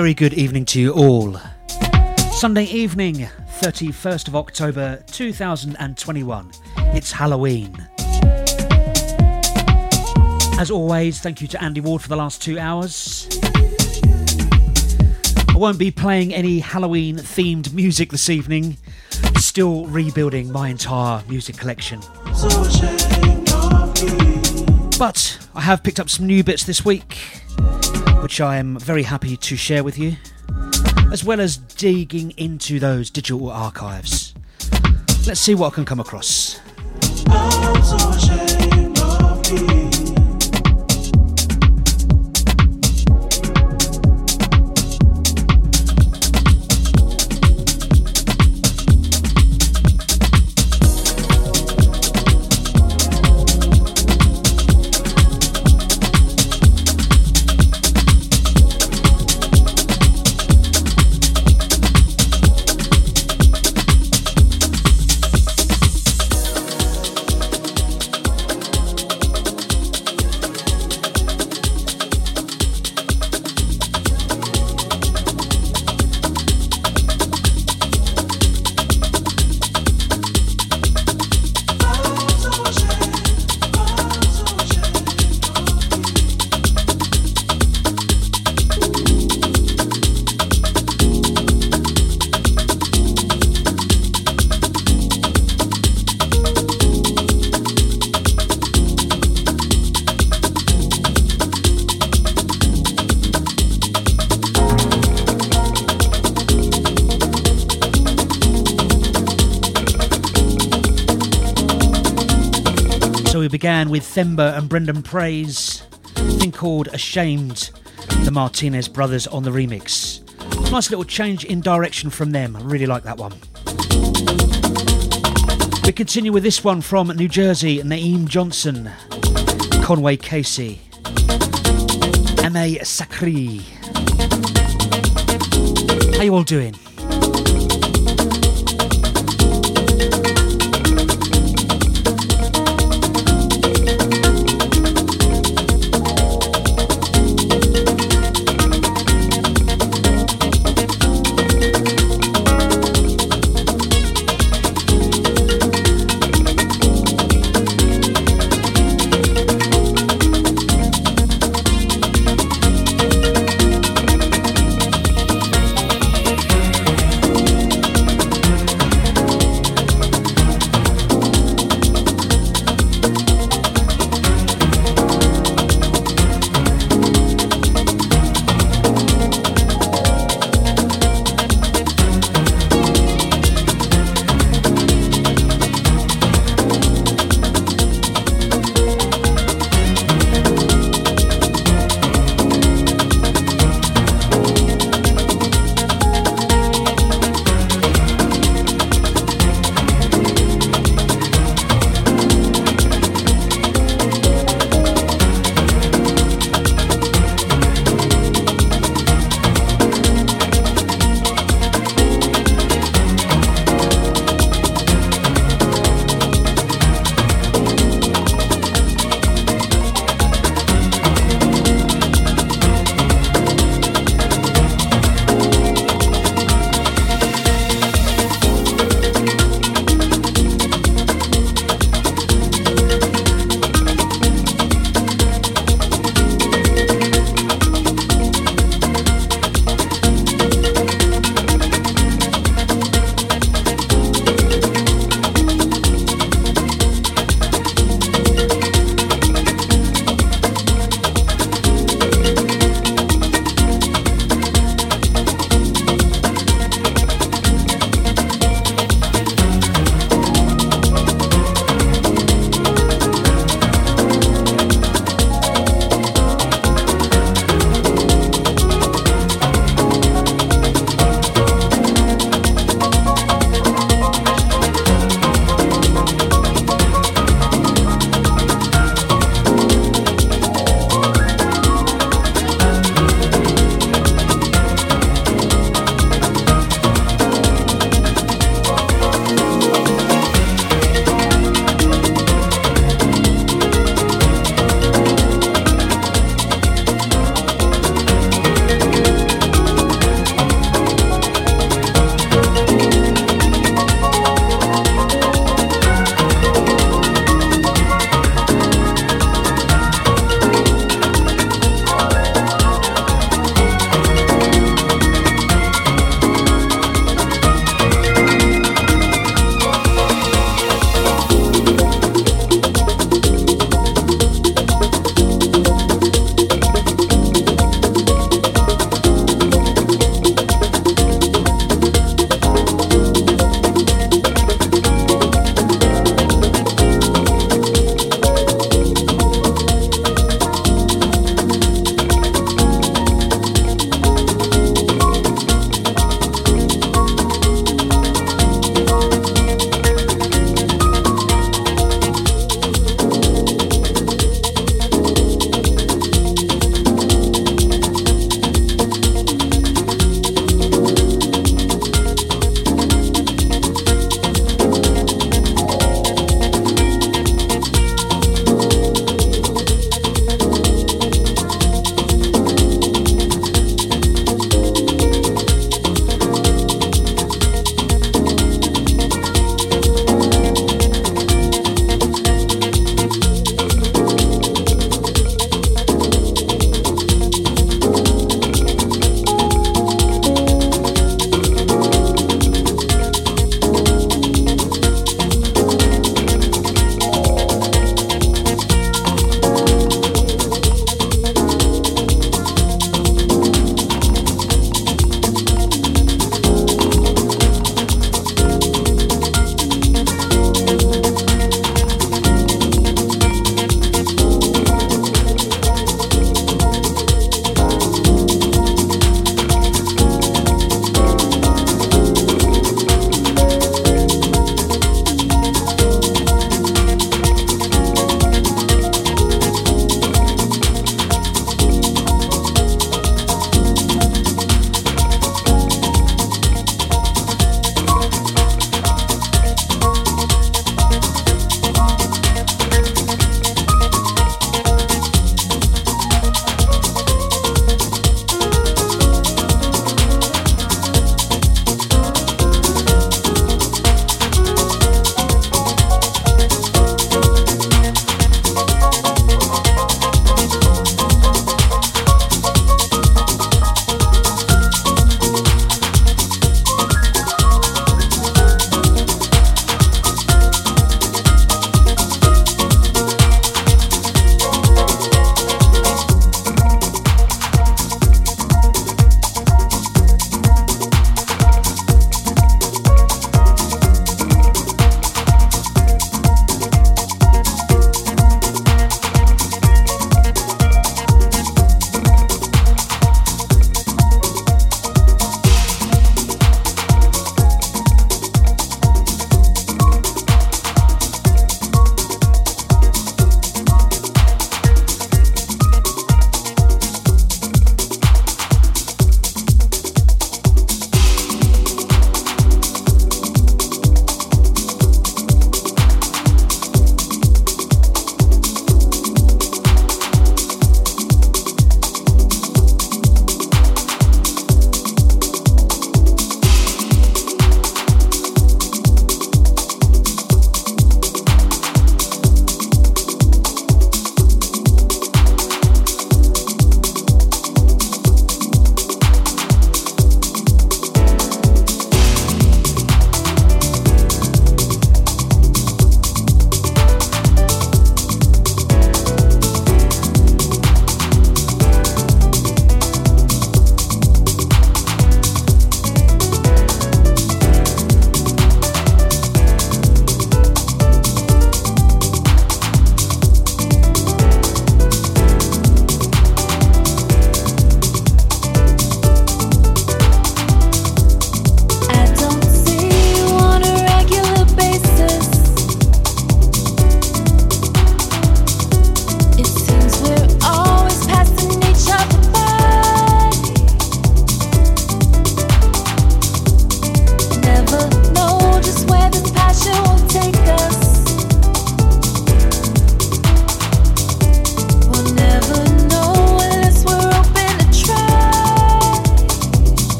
very good evening to you all. Sunday evening, 31st of October 2021. It's Halloween. As always, thank you to Andy Ward for the last two hours. I won't be playing any Halloween themed music this evening, still rebuilding my entire music collection. But I have picked up some new bits this week which I am very happy to share with you, as well as digging into those digital archives. Let's see what I can come across. Began with Themba and Brendan Praise, thing called Ashamed, the Martinez brothers on the remix. Nice little change in direction from them, I really like that one. We continue with this one from New Jersey, Naeem Johnson, Conway Casey, M.A. Sakri. How you all doing?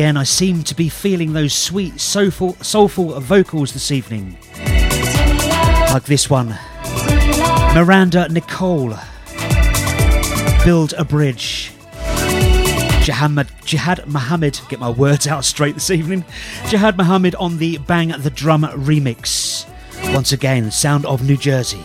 Again, I seem to be feeling those sweet, soulful, soulful vocals this evening. Like this one Miranda Nicole. Build a bridge. Jihad, Jihad Muhammad, get my words out straight this evening. Jihad Muhammad on the Bang the Drum remix. Once again, Sound of New Jersey.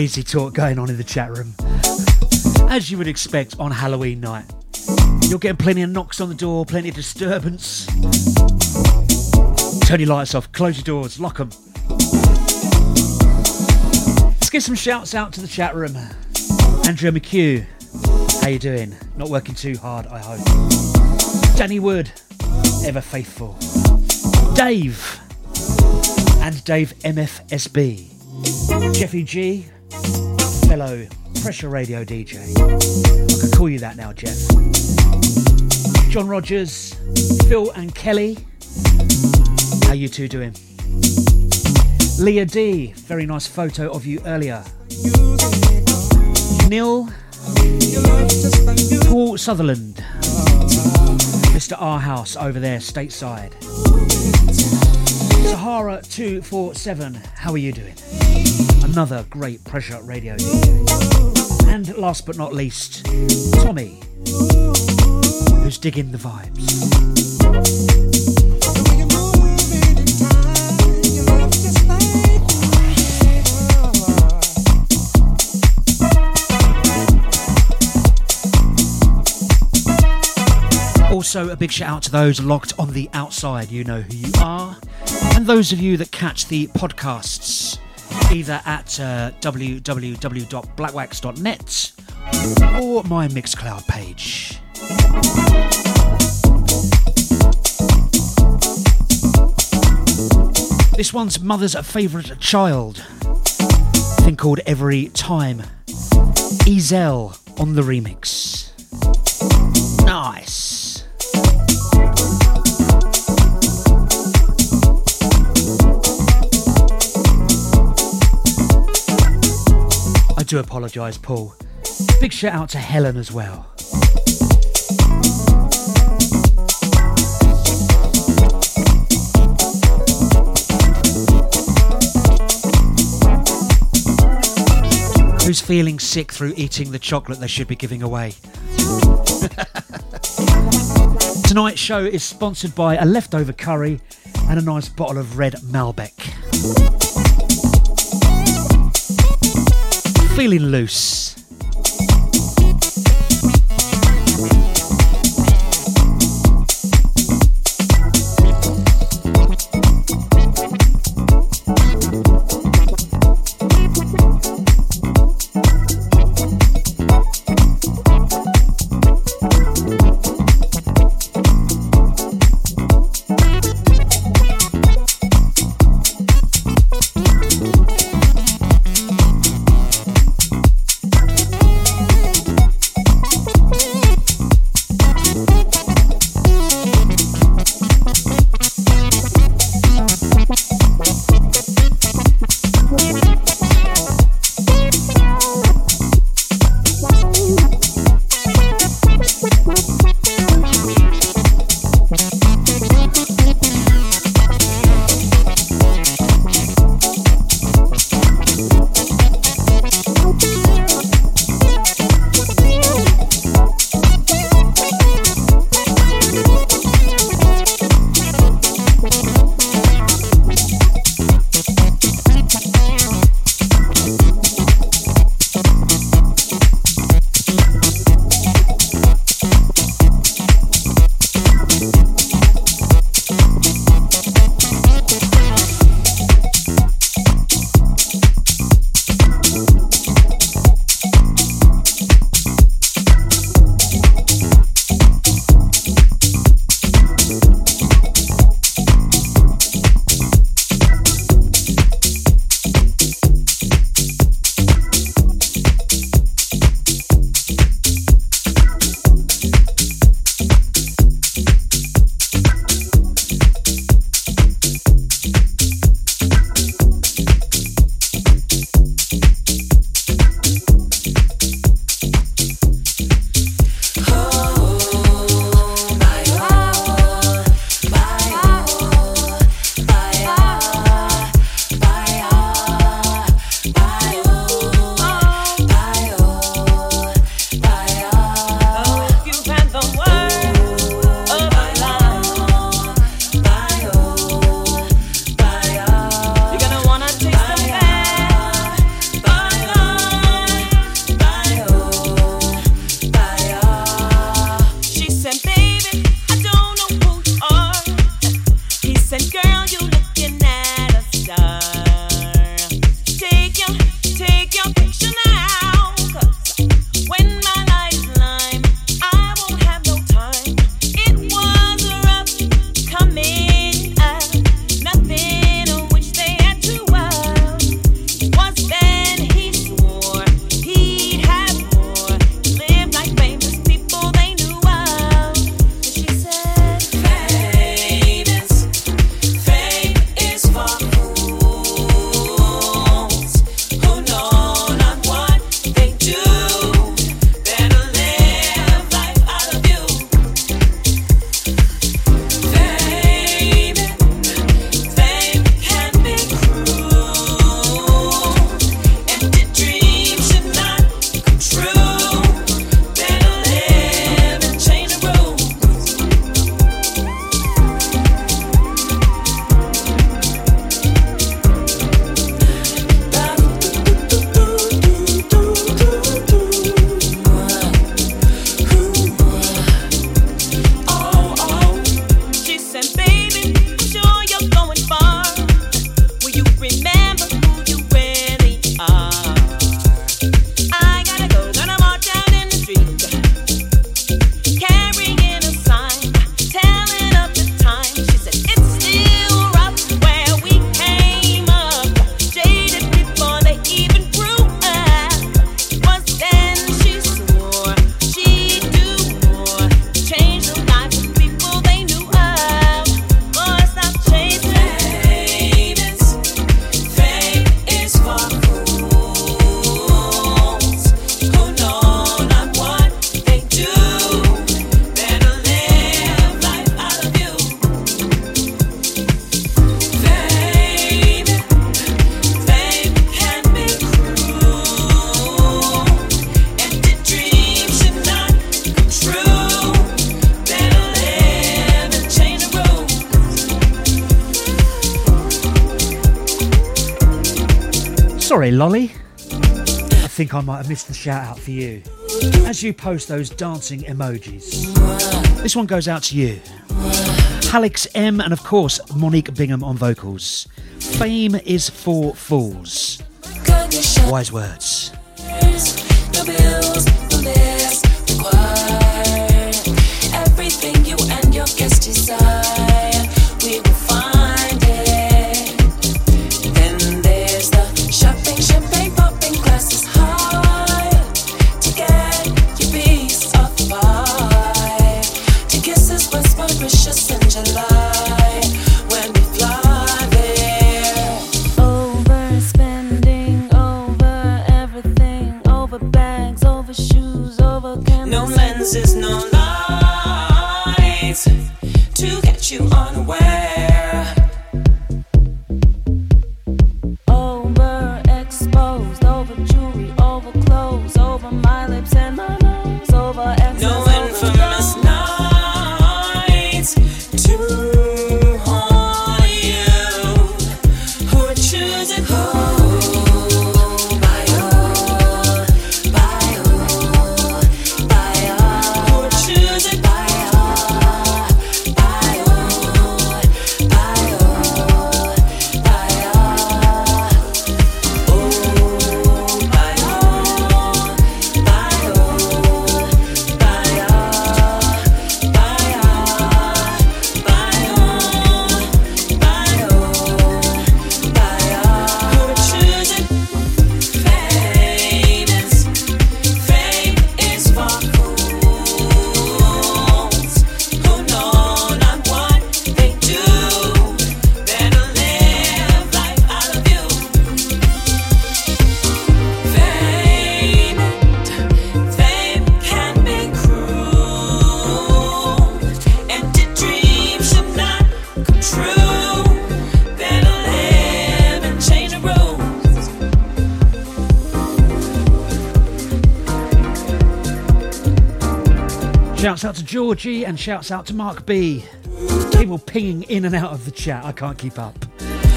Crazy talk going on in the chat room. As you would expect on Halloween night. You're getting plenty of knocks on the door, plenty of disturbance. Turn your lights off, close your doors, lock them. Let's get some shouts out to the chat room. Andrea McHugh, how you doing? Not working too hard, I hope. Danny Wood, ever faithful. Dave, and Dave MFSB. Jeffy G, fellow pressure radio DJ. I can call you that now, Jeff. John Rogers, Phil and Kelly. How you two doing? Leah D, very nice photo of you earlier. Neil, Paul Sutherland, Mr. R House over there stateside. Sahara 247, how are you doing? Another great pressure radio DJ. And last but not least, Tommy, who's digging the vibes. Also, a big shout out to those locked on the outside. You know who you are. And those of you that catch the podcasts either at uh, www.blackwax.net or my Mixcloud page. This one's mother's favourite child. Thing called Every Time. Ezel on the remix. Do apologise, Paul. Big shout out to Helen as well. Who's feeling sick through eating the chocolate they should be giving away? Tonight's show is sponsored by a leftover curry and a nice bottle of red Malbec. Feeling loose. Lolly. I think I might have missed the shout out for you as you post those dancing emojis. This one goes out to you. Alex M, and of course, Monique Bingham on vocals. Fame is for fools. Wise words. Shouts out to Georgie and shouts out to Mark B. People pinging in and out of the chat. I can't keep up.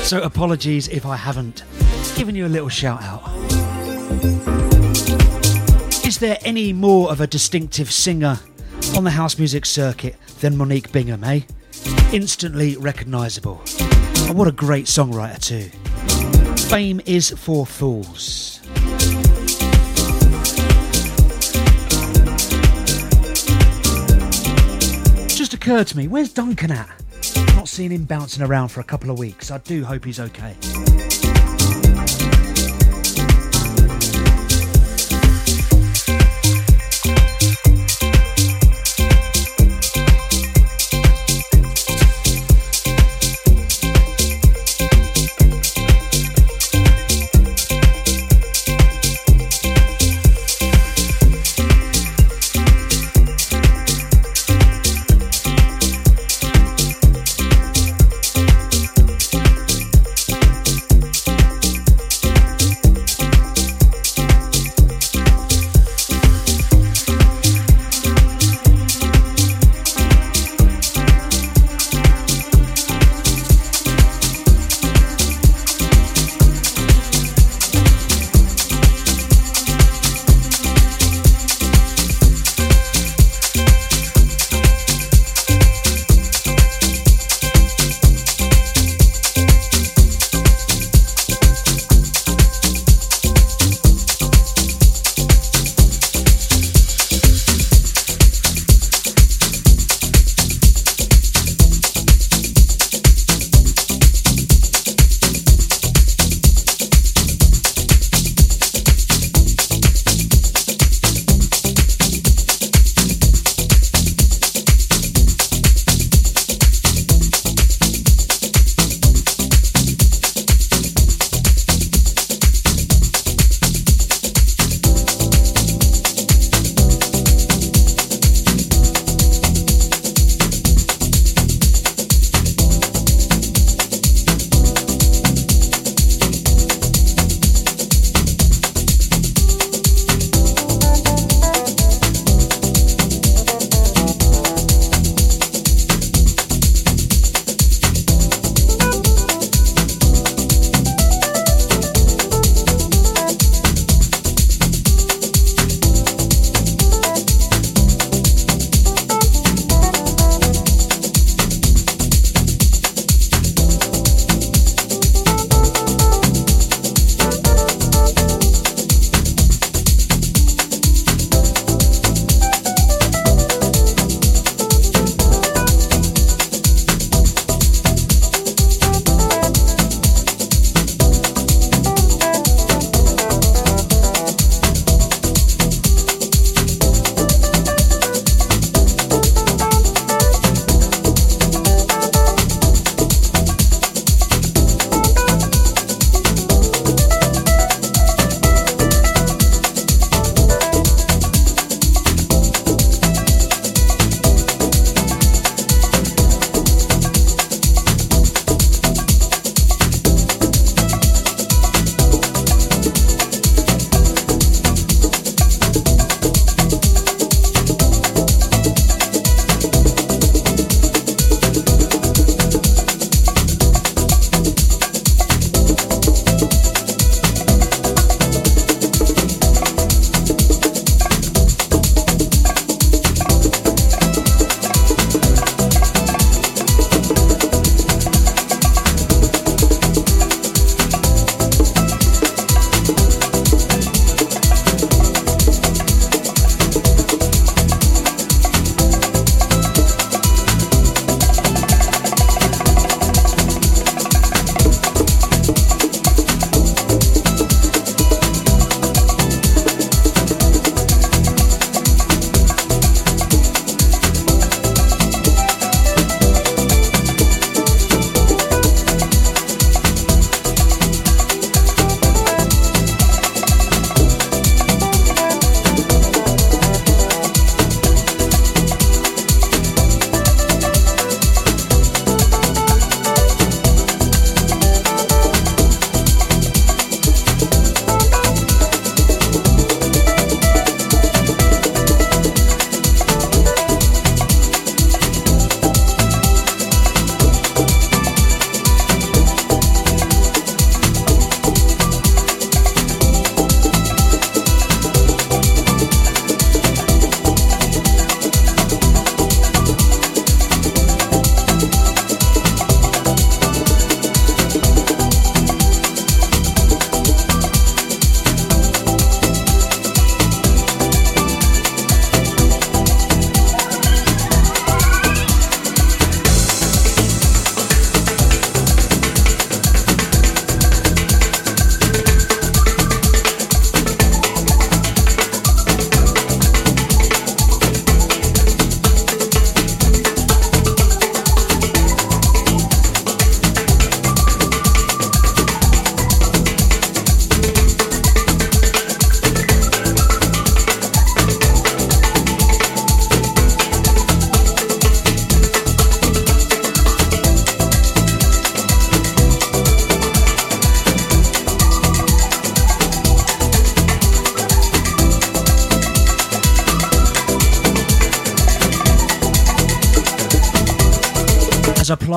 So apologies if I haven't given you a little shout out. Is there any more of a distinctive singer on the house music circuit than Monique Bingham, eh? Instantly recognisable. And what a great songwriter, too. Fame is for fools. Occurred to me, where's Duncan at? Not seen him bouncing around for a couple of weeks. I do hope he's okay.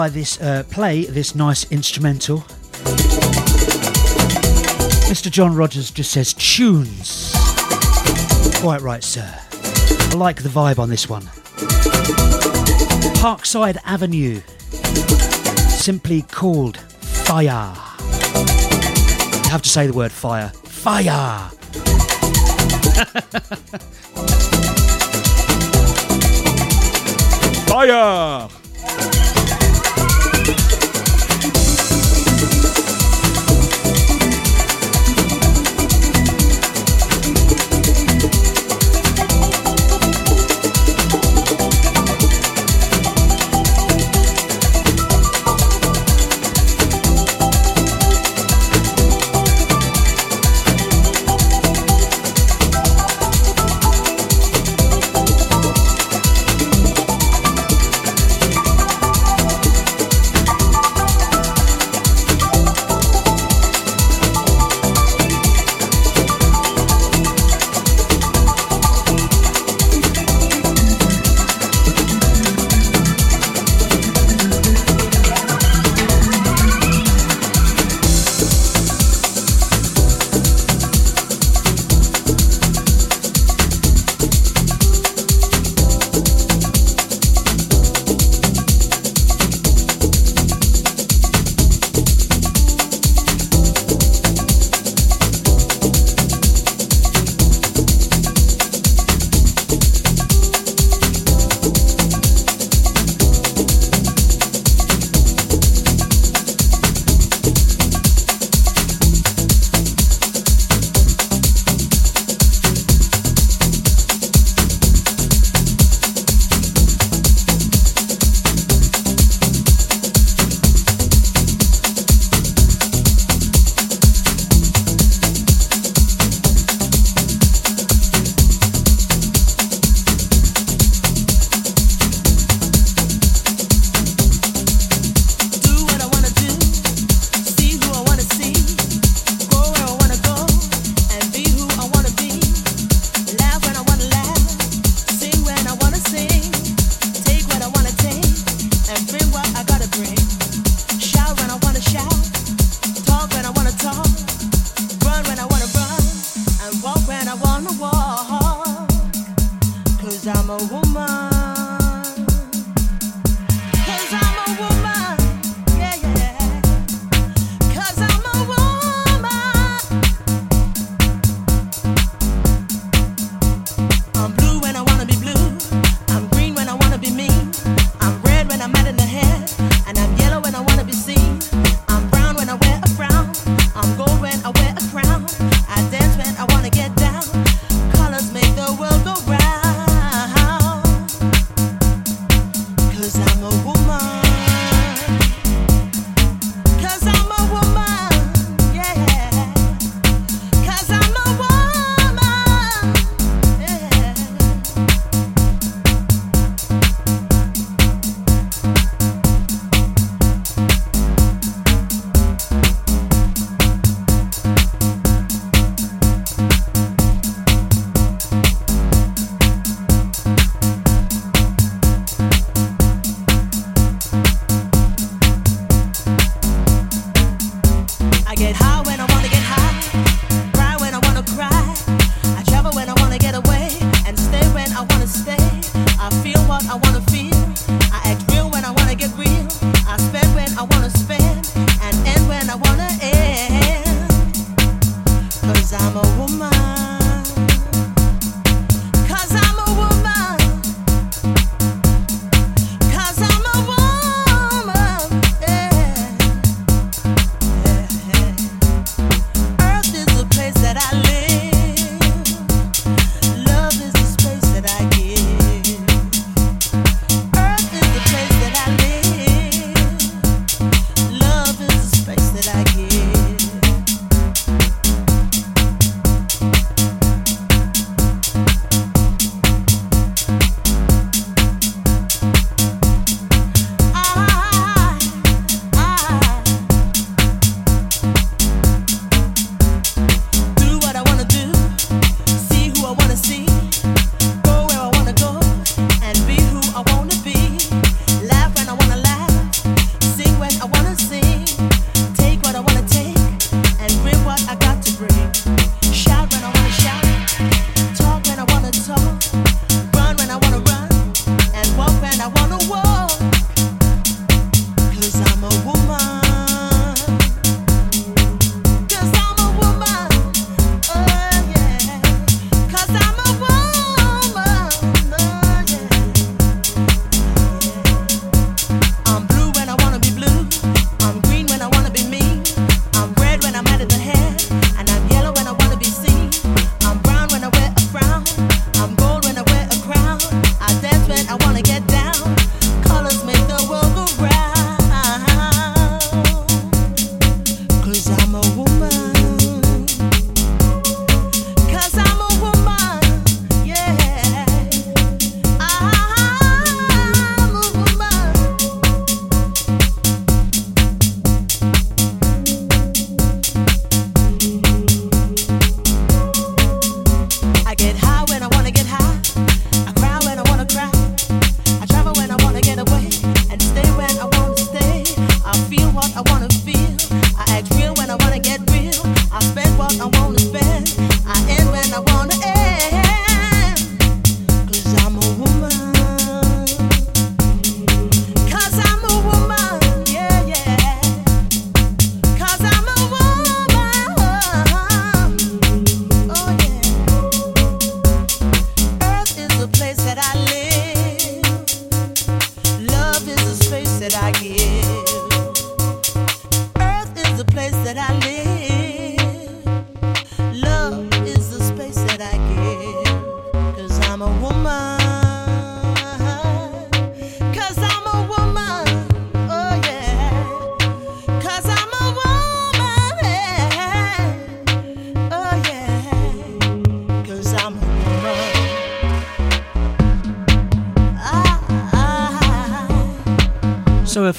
I apply this, uh, play this nice instrumental. Mr. John Rogers just says tunes. Quite right, sir. I like the vibe on this one. Parkside Avenue, simply called Fire. You have to say the word fire. Fire! Fire!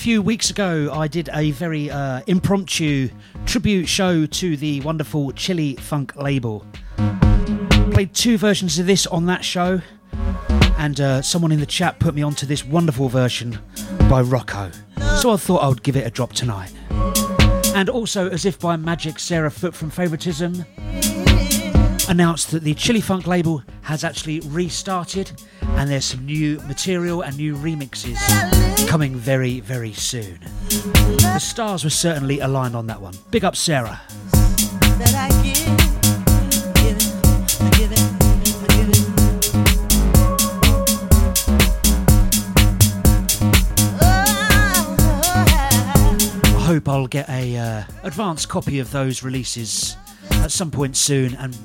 Few weeks ago, I did a very uh, impromptu tribute show to the wonderful Chili Funk label. Played two versions of this on that show, and uh, someone in the chat put me onto this wonderful version by Rocco. So I thought I would give it a drop tonight. And also, as if by magic, Sarah Foot from Favoritism announced that the Chili Funk label has actually restarted and there's some new material and new remixes coming very, very soon. The stars were certainly aligned on that one. Big up, Sarah. I hope I'll get a uh, advanced copy of those releases at some point soon and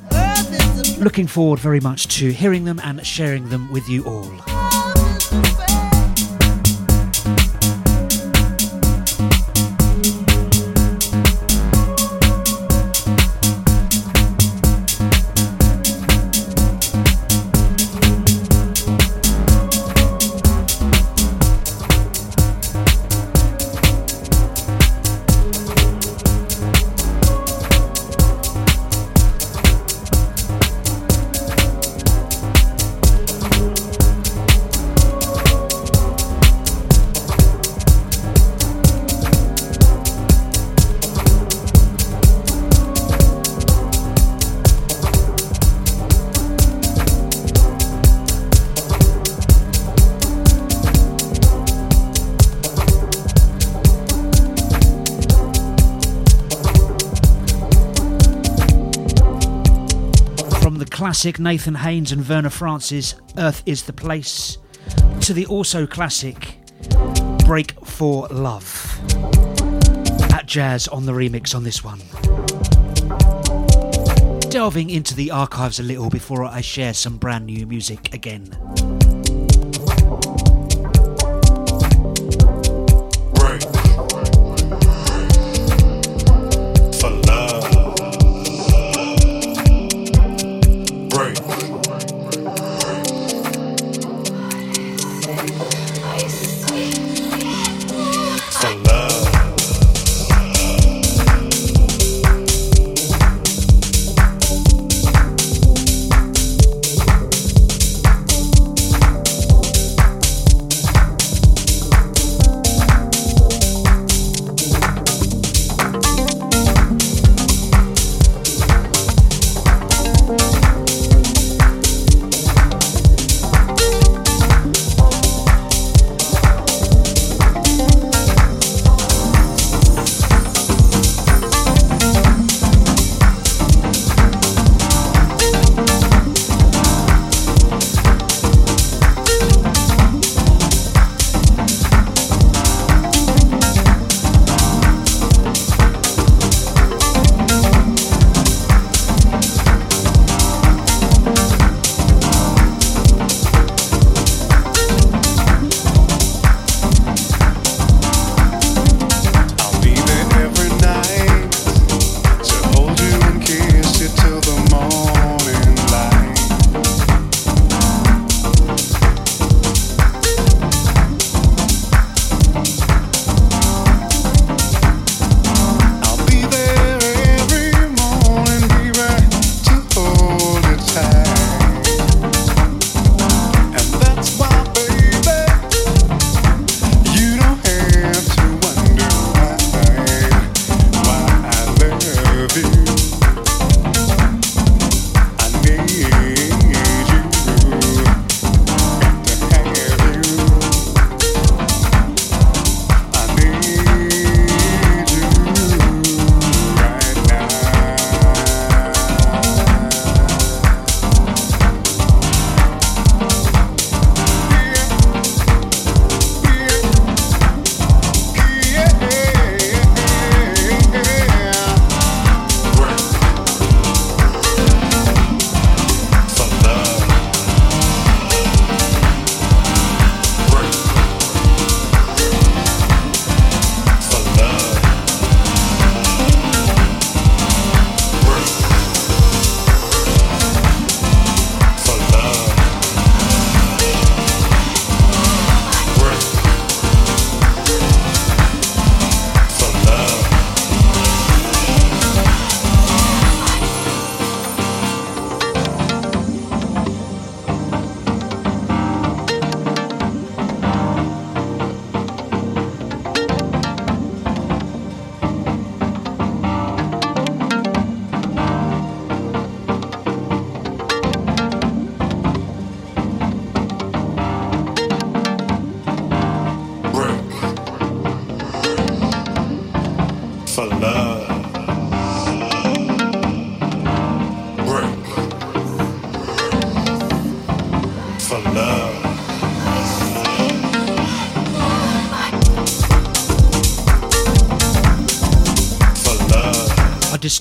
looking forward very much to hearing them and sharing them with you all. Classic Nathan Haines and Werner Francis, Earth is the Place, to the also classic Break for Love. Atjazz on the remix on this one. Delving into the archives a little before I share some brand new music again.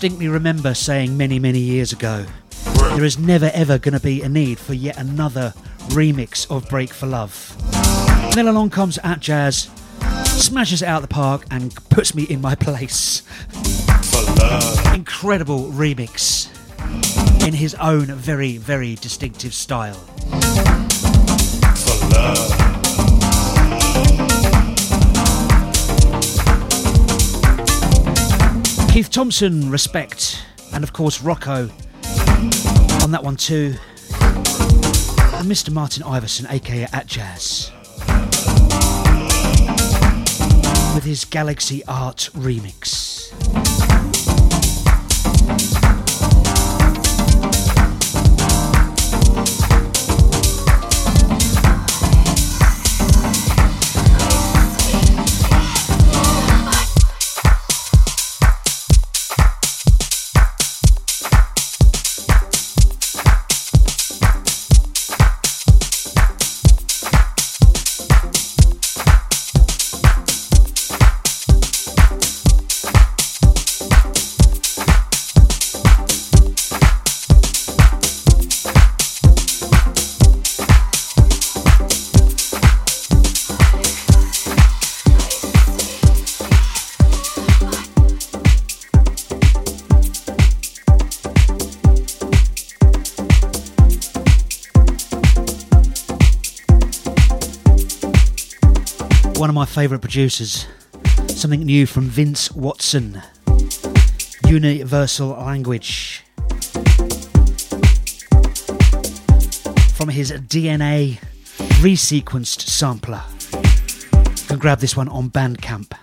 Distinctly remember saying many, many years ago, there is never ever going to be a need for yet another remix of Break for Love. And then along comes Atjazz, smashes it out the park, and puts me in my place. Incredible remix in his own very, very distinctive style. Keith Thompson, respect, and of course Rocco on that one too. And Mr. Martin Iversen, aka Atjazz, with his Galaxy Art remix. Favourite producers. Something new from Vince Watson. Universal Language. From his DNA resequenced sampler. You can grab this one on Bandcamp.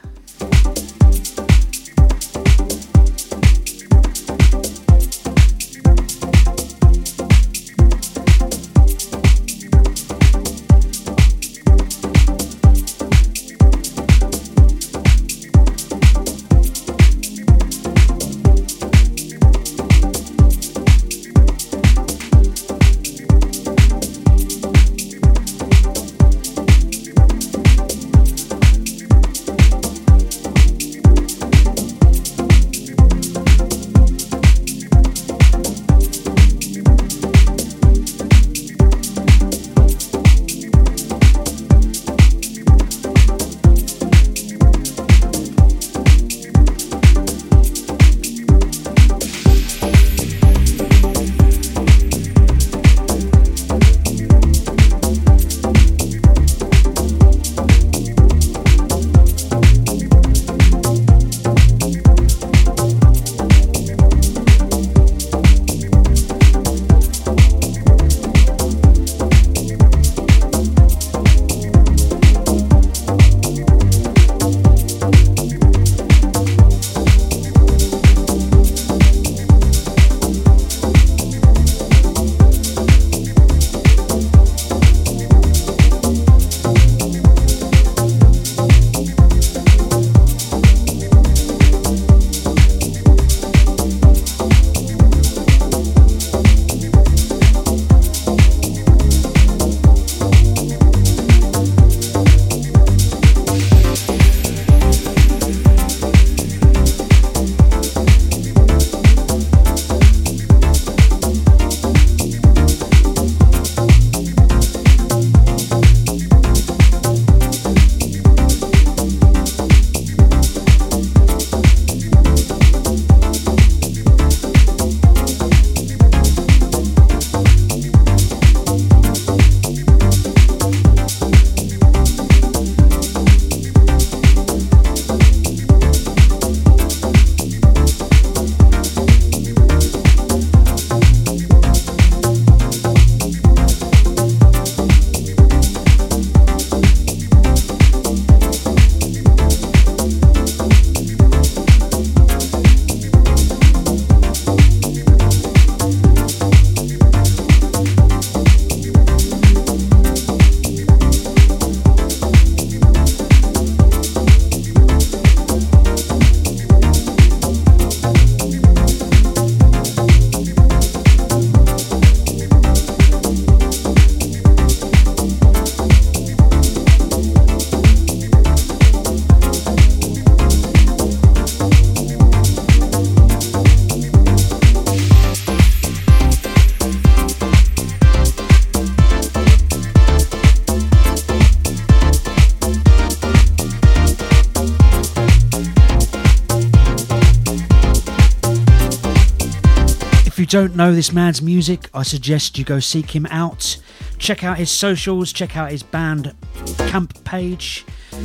Don't know this man's music, I suggest you go seek him out. Check out his socials, check out his band camp page.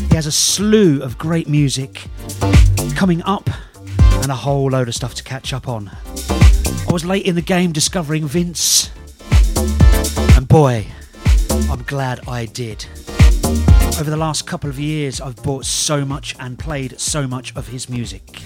He has a slew of great music coming up and a whole load of stuff to catch up on. I was late in the game discovering Vince, and boy, I'm glad I did. Over the last couple of years, I've bought so much and played so much of his music.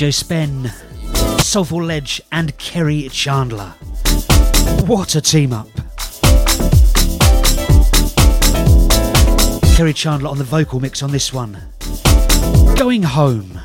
DJ Spen, Soulful Ledge, and Kerri Chandler. What a team up! Kerri Chandler on the vocal mix on this one. Going home.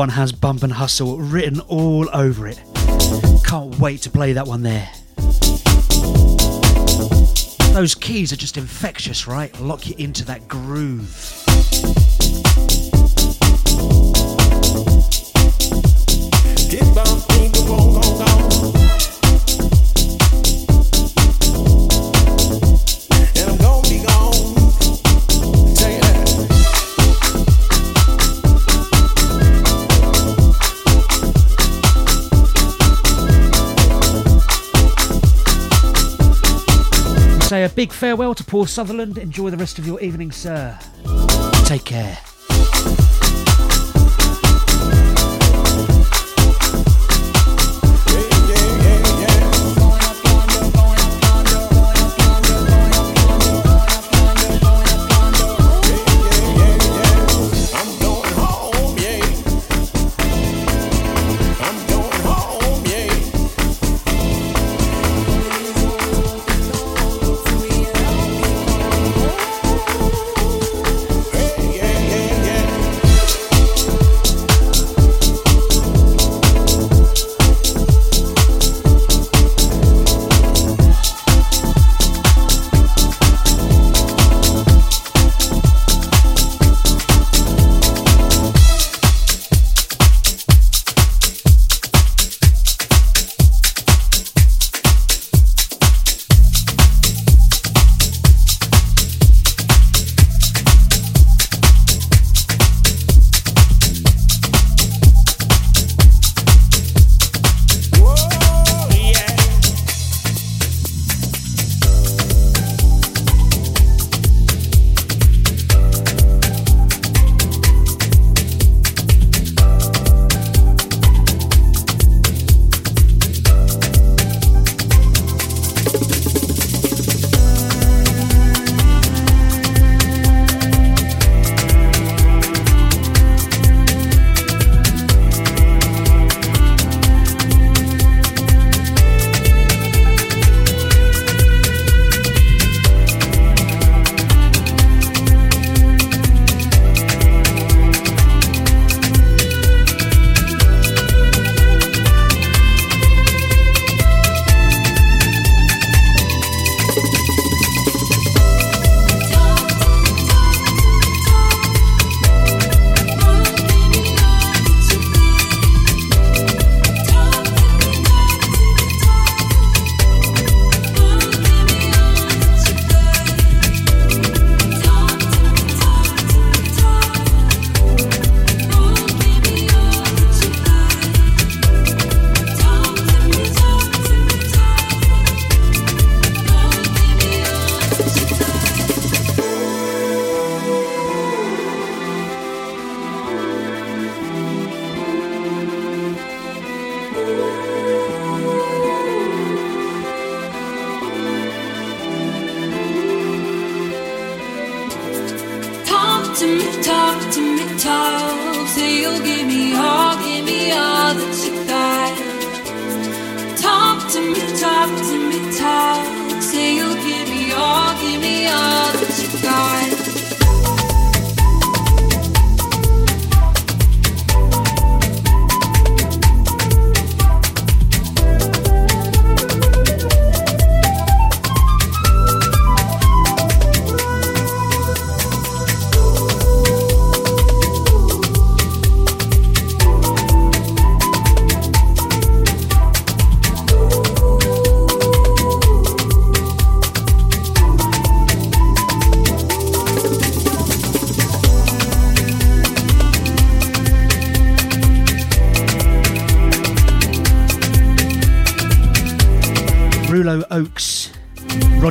One has Bump and Hustle written all over it. Can't wait to play that one there. Those keys are just infectious, right? Lock you into that groove. Say a big farewell to Paul Sutherland. Enjoy the rest of your evening, sir. Take care.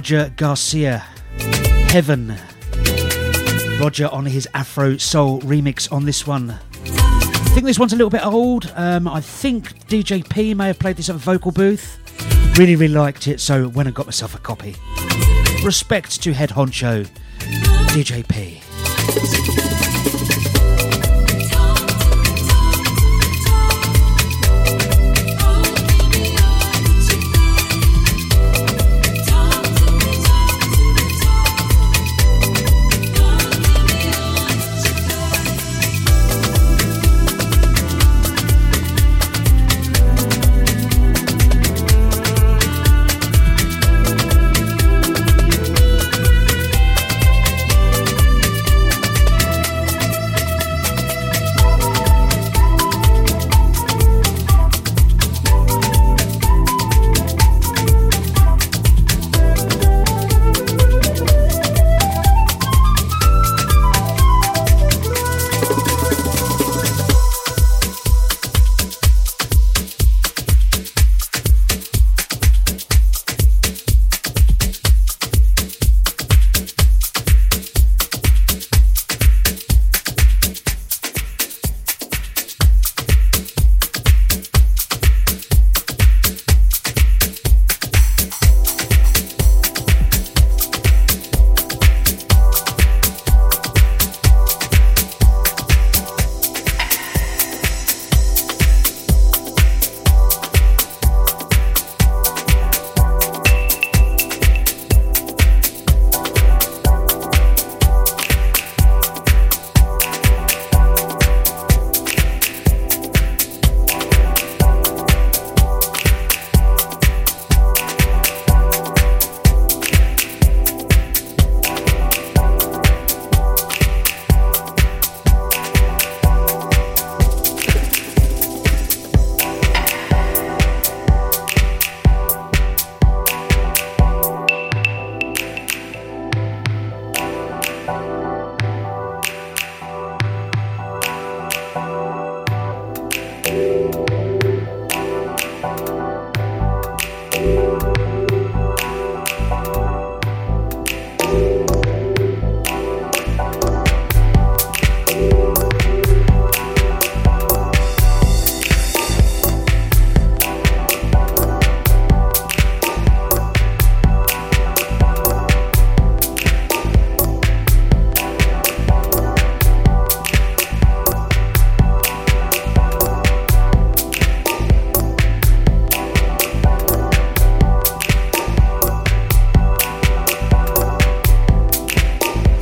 Roger Garcia, Heaven. Roger on his Afro Soul remix on this one. I think this one's a little bit old. Um, I think DJ P may have played this at a vocal booth. Really, really liked it, so went and got myself a copy. Respect to head honcho, DJ P.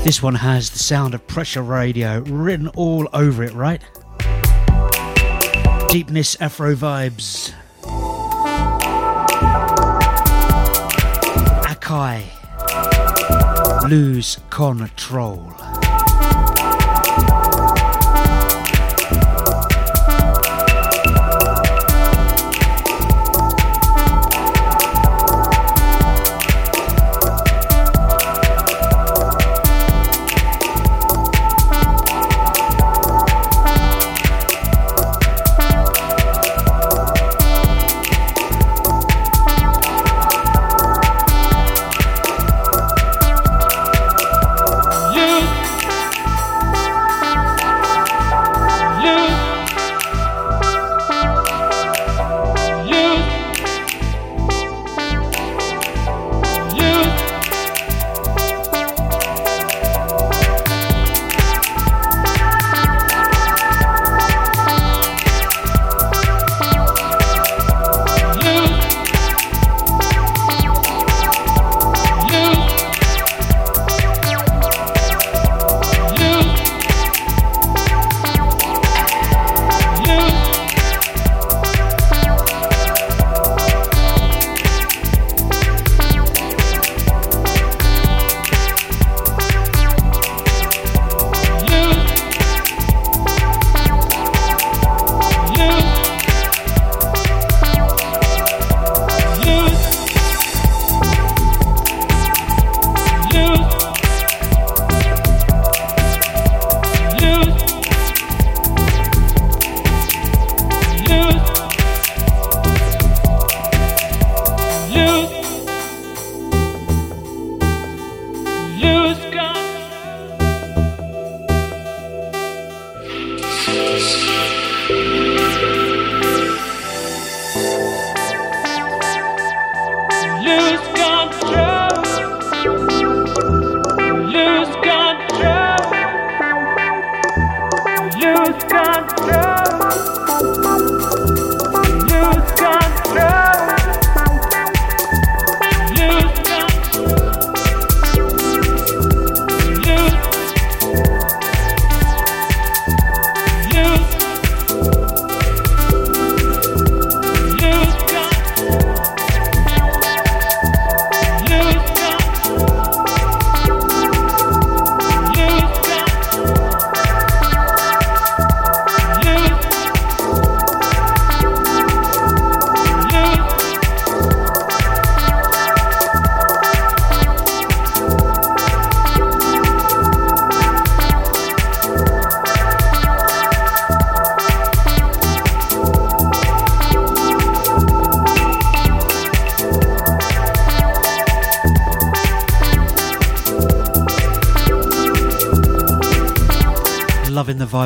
This one has the sound of pressure radio written all over it, right? Deepness Afro vibes. Akai. Lose control.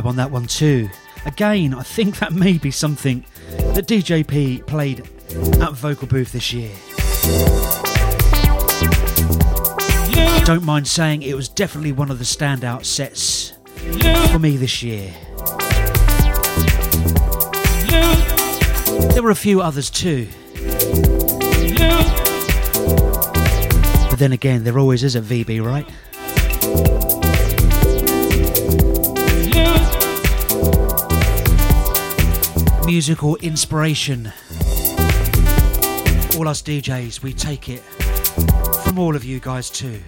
Vibe on that one too. Again, I think that may be something that DJP played at Vocal Booth this year. Don't mind saying it was definitely one of the standout sets for me this year. There were a few others too. But then again, there always is a VB, right? Musical inspiration. All us DJs, we take it from all of you guys too.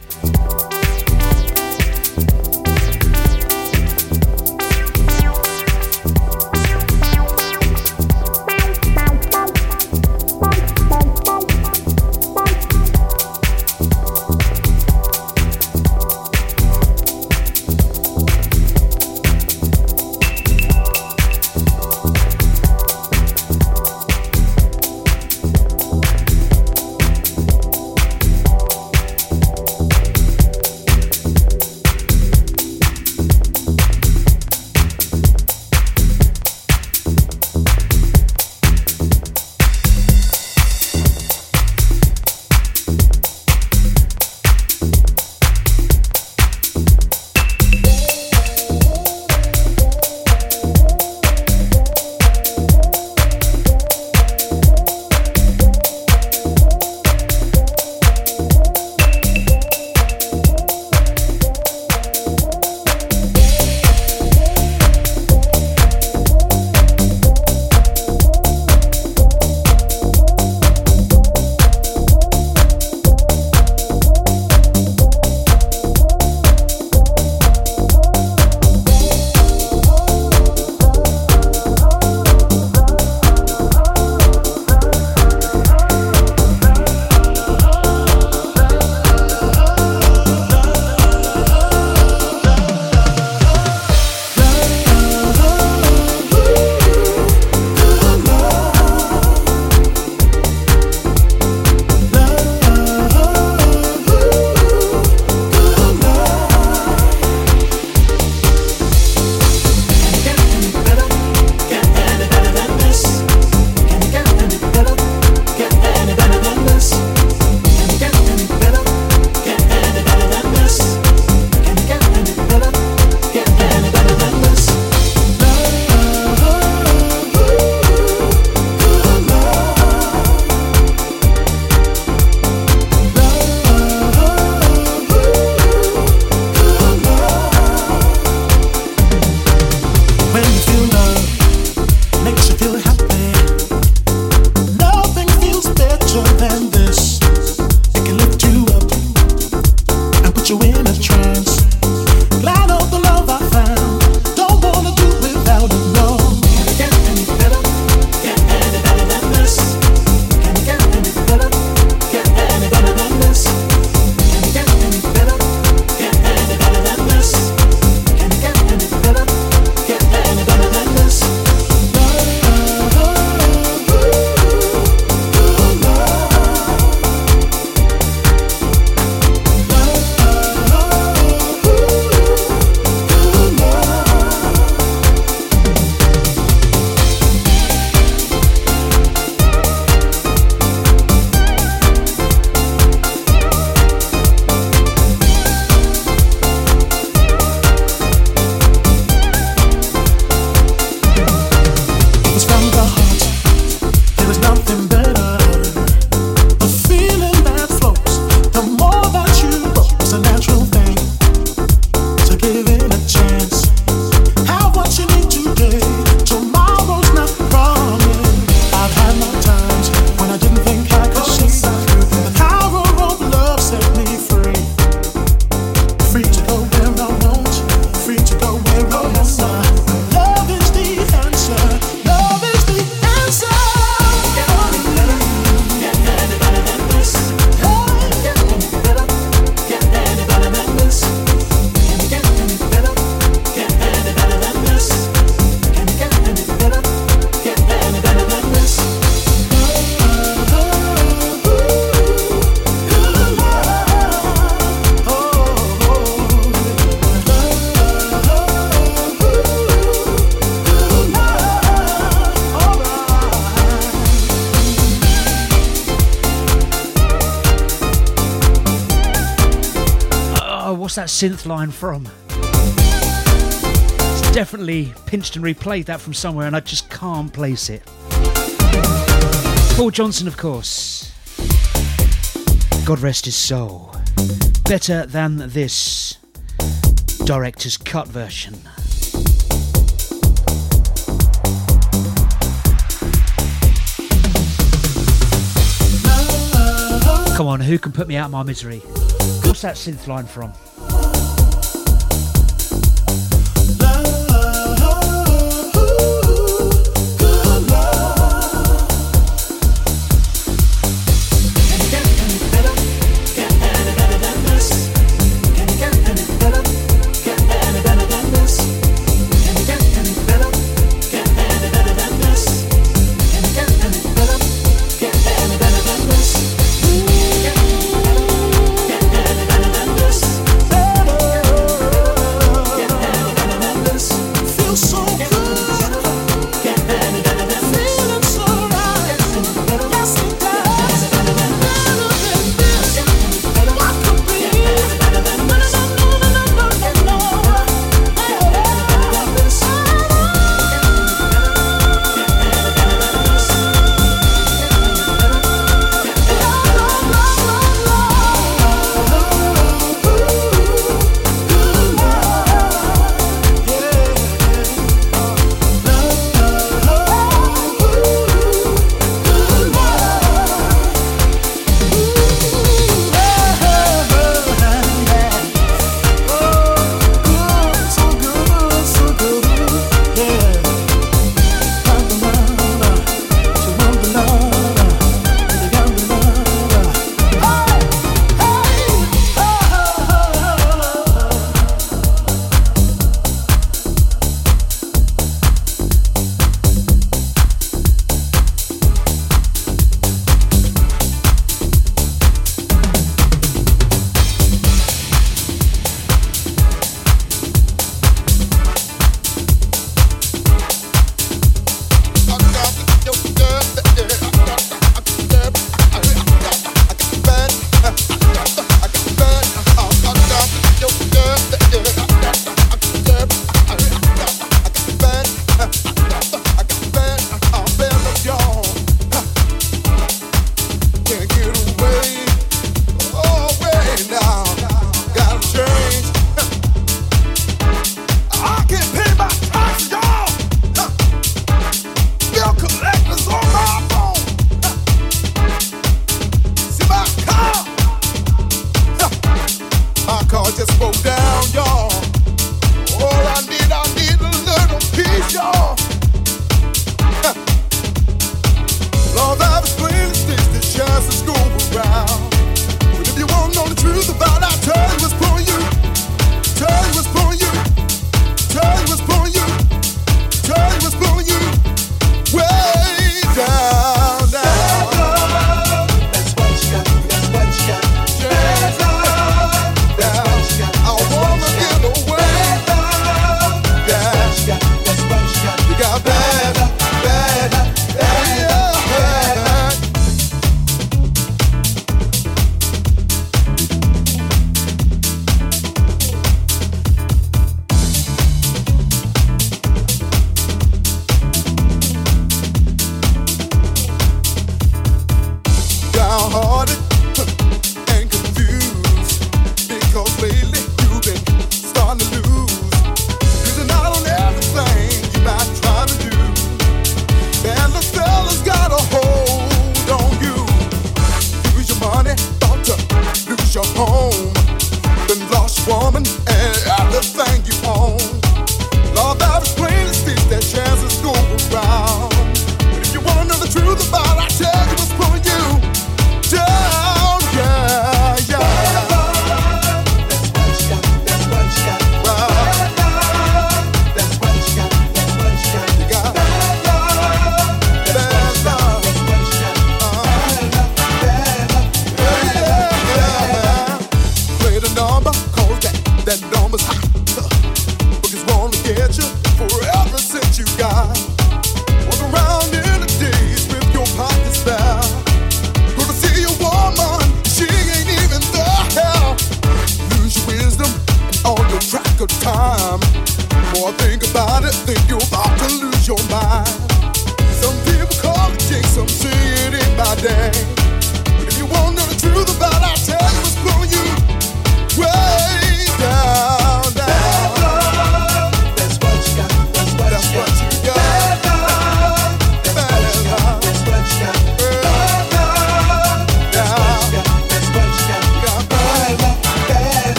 synth line from. It's definitely pinched and replayed that from somewhere, and I just can't place it. Paul Johnson, of course. God rest his soul. Better than this director's cut version. Come on, who can put me out of my misery? What's that synth line from?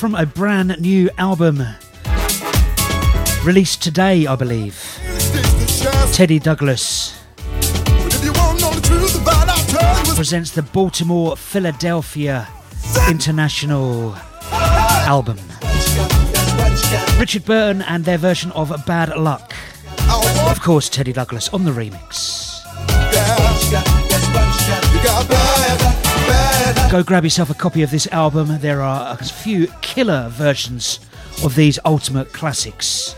From a brand new album released today, I believe. Teddy Douglas presents the Baltimore Philadelphia International album. Richard Burton and their version of Bad Luck. Of course, Teddy Douglas on the remix. Go grab yourself a copy of this album. There are a few killer versions of these ultimate classics.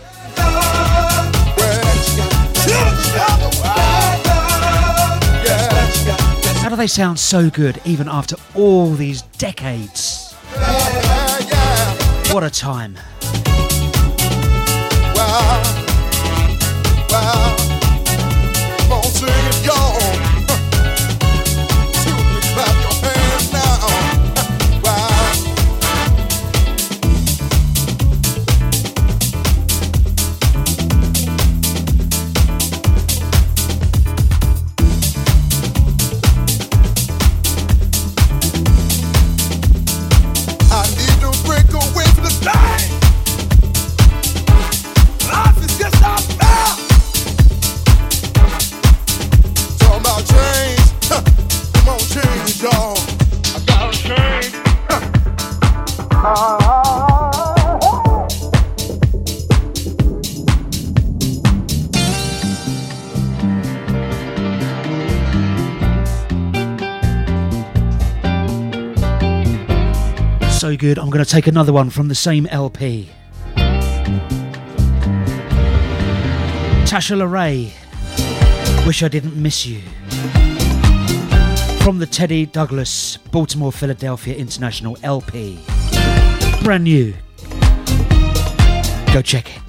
How do they sound so good even after all these decades? What a time. Good, I'm going to take another one from the same LP. Tasha LaRae, Wish I Didn't Miss You. From the Teddy Douglas Baltimore Philadelphia International LP. Brand new. Go check it.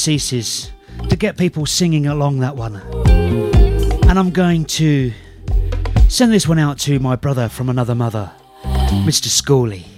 Ceases to get people singing along that one. And I'm going to send this one out to my brother from another mother, Mr. Schooley.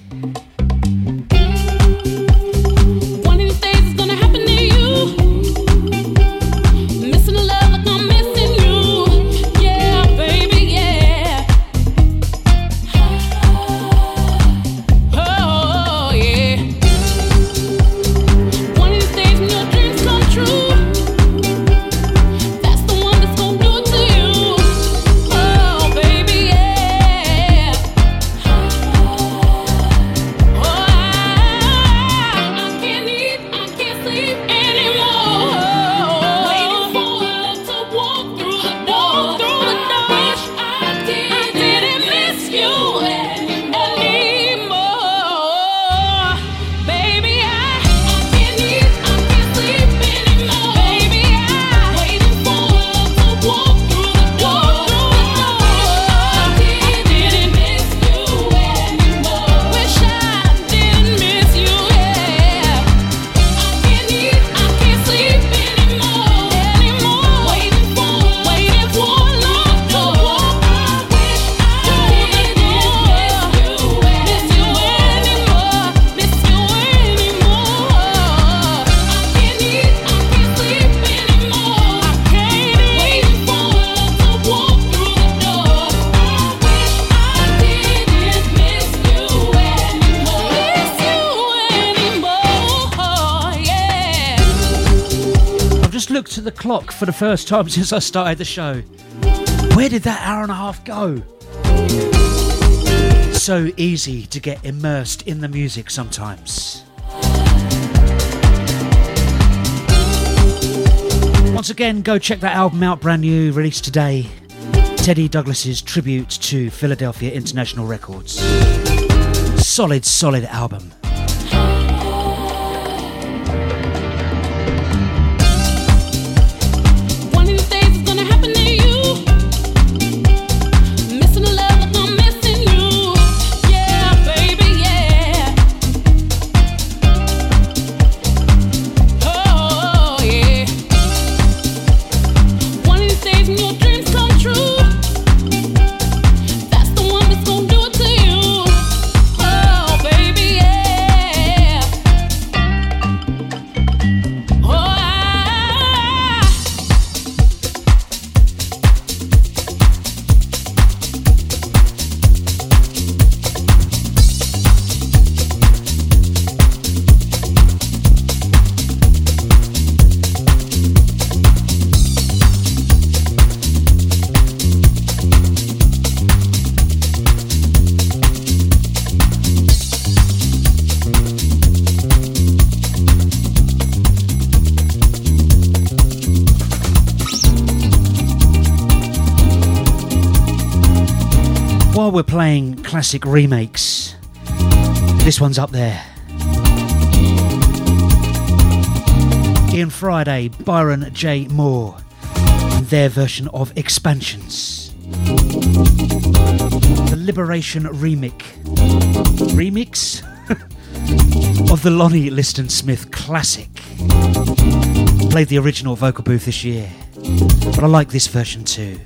For the first time since I started the show. Where did that hour and a half go? So easy to get immersed in the music sometimes. Once again, go check that album out, brand new, released today. Teddy Douglas's tribute to Philadelphia International Records. Solid, solid album. Classic remakes, this one's up there. Ian Friday, Byron J. Moore, and their version of Expansions. The Liberation Remix. Remix? of the Lonnie Liston Smith classic. Played the original vocal booth this year, but I like this version too.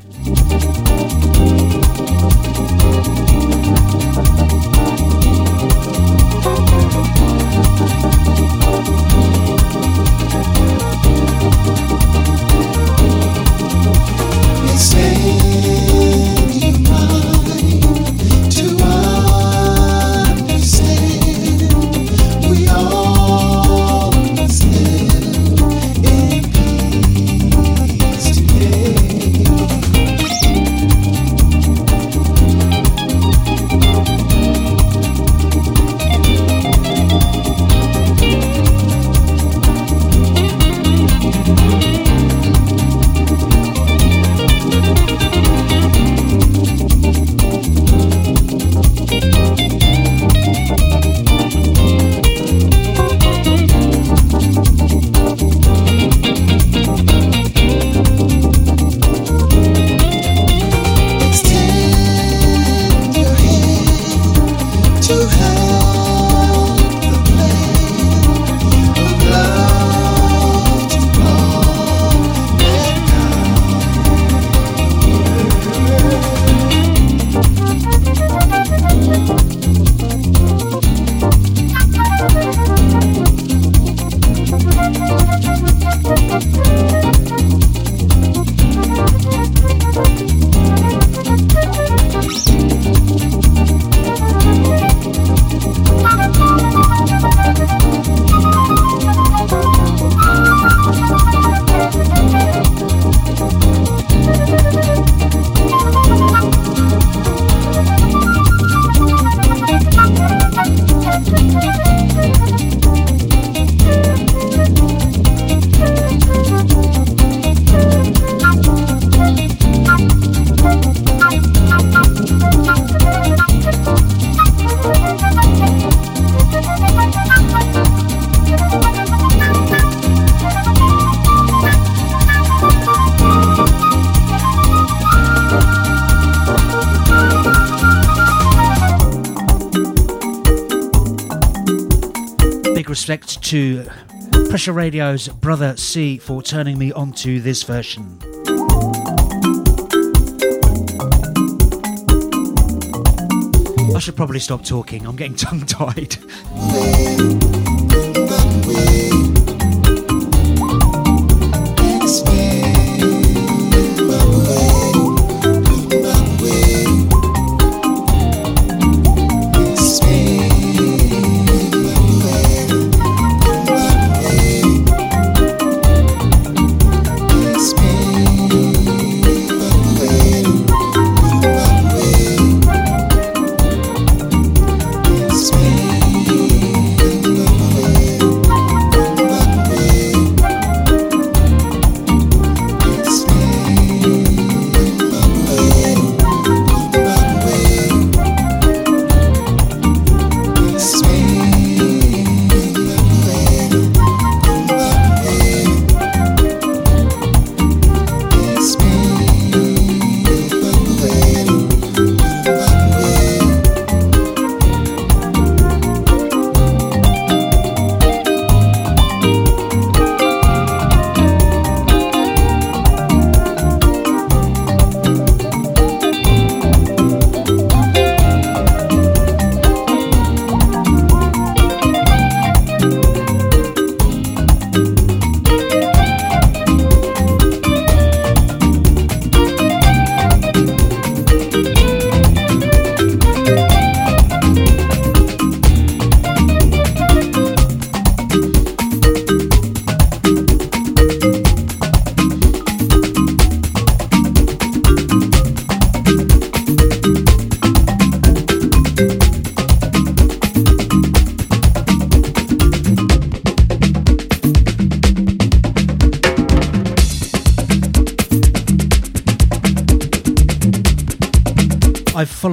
Radio's Brother C for turning me onto this version. I should probably stop talking, I'm getting tongue tied.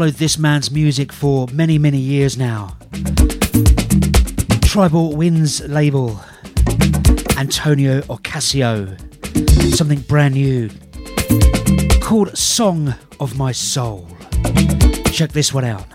Followed this man's music for many, many years now. Tribal Winds label, Antonio Ocasio, something brand new called Song of My Soul. Check this one out.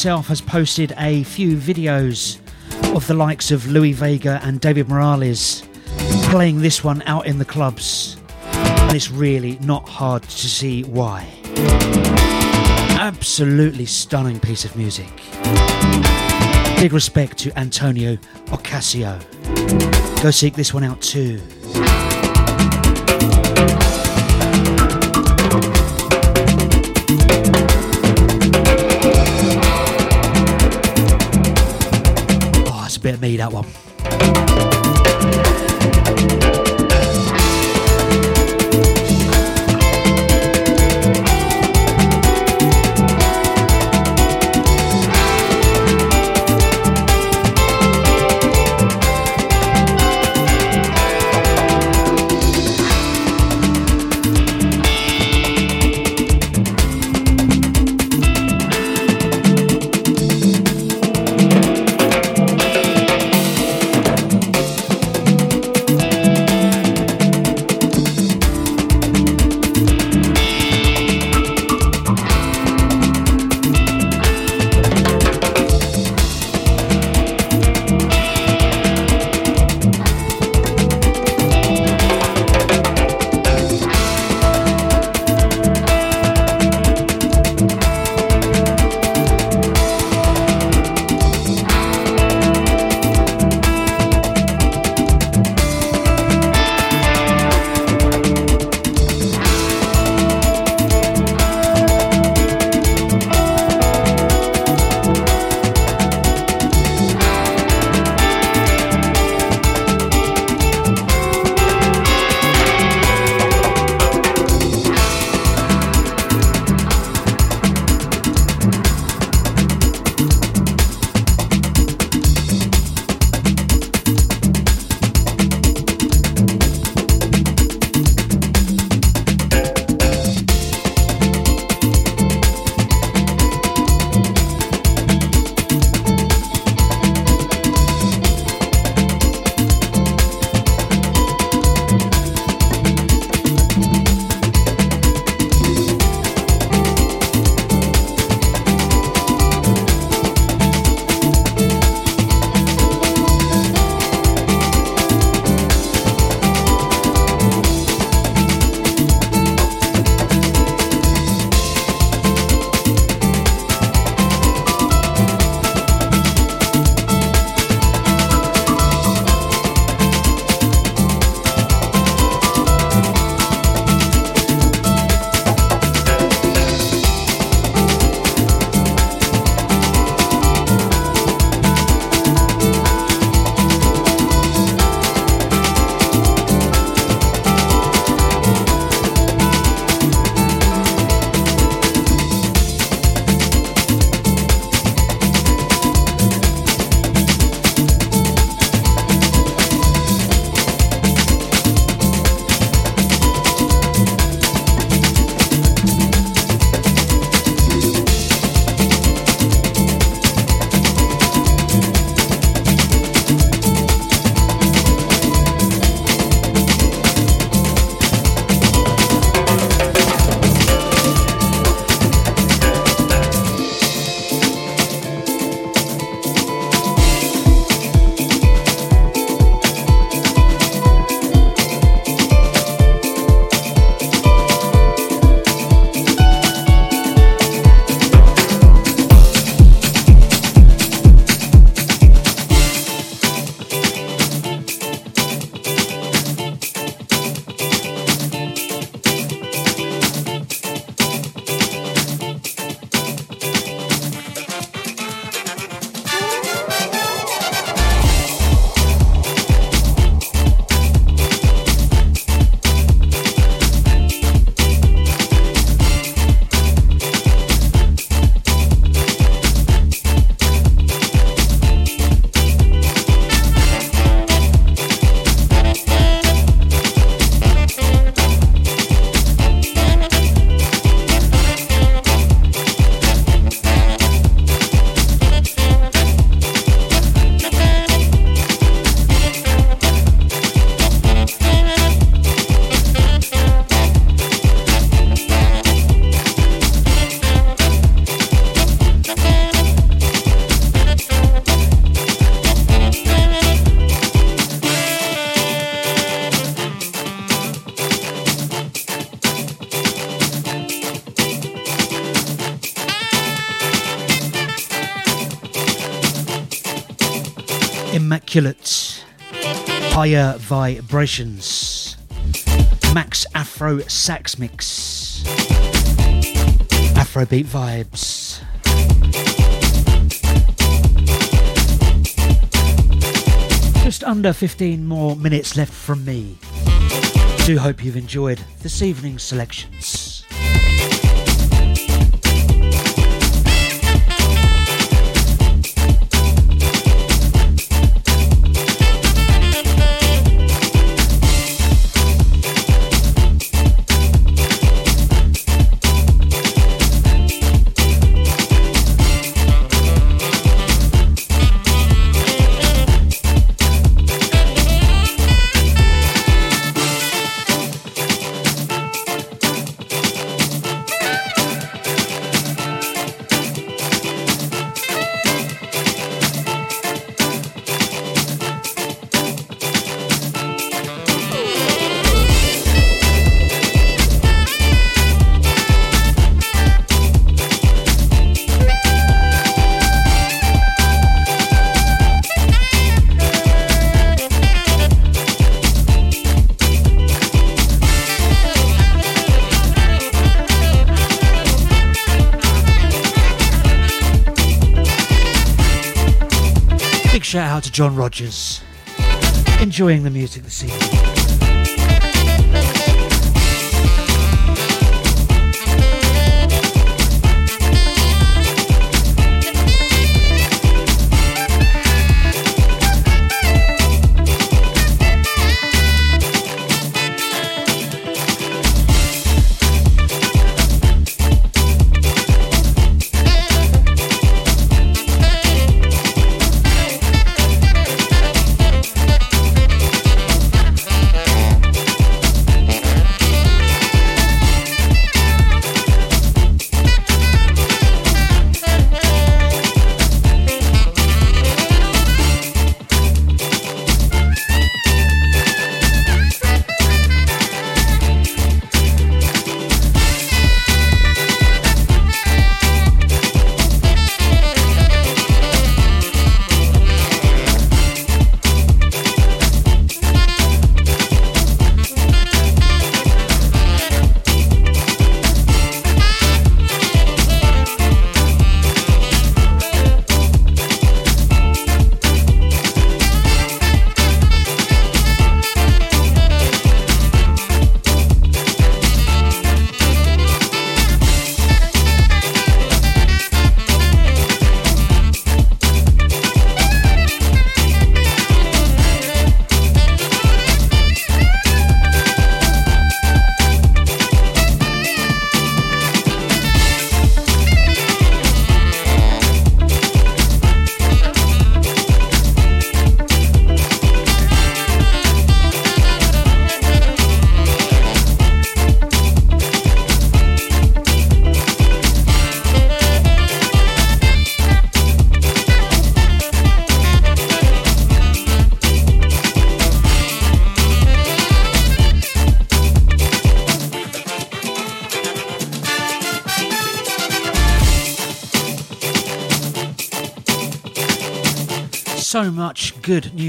Himself has posted a few videos of the likes of Louie Vega and David Morales playing this one out in the clubs, and it's really not hard to see why. Absolutely stunning piece of music. Big respect to Antonio Ocasio. Go seek this one out too. Higher Vibrations. Max Afro Sax Mix. Afrobeat vibes. Just under 15 more minutes left from me. Do hope you've enjoyed this evening's selections. Shout out to John Rogers. Enjoying the music this evening.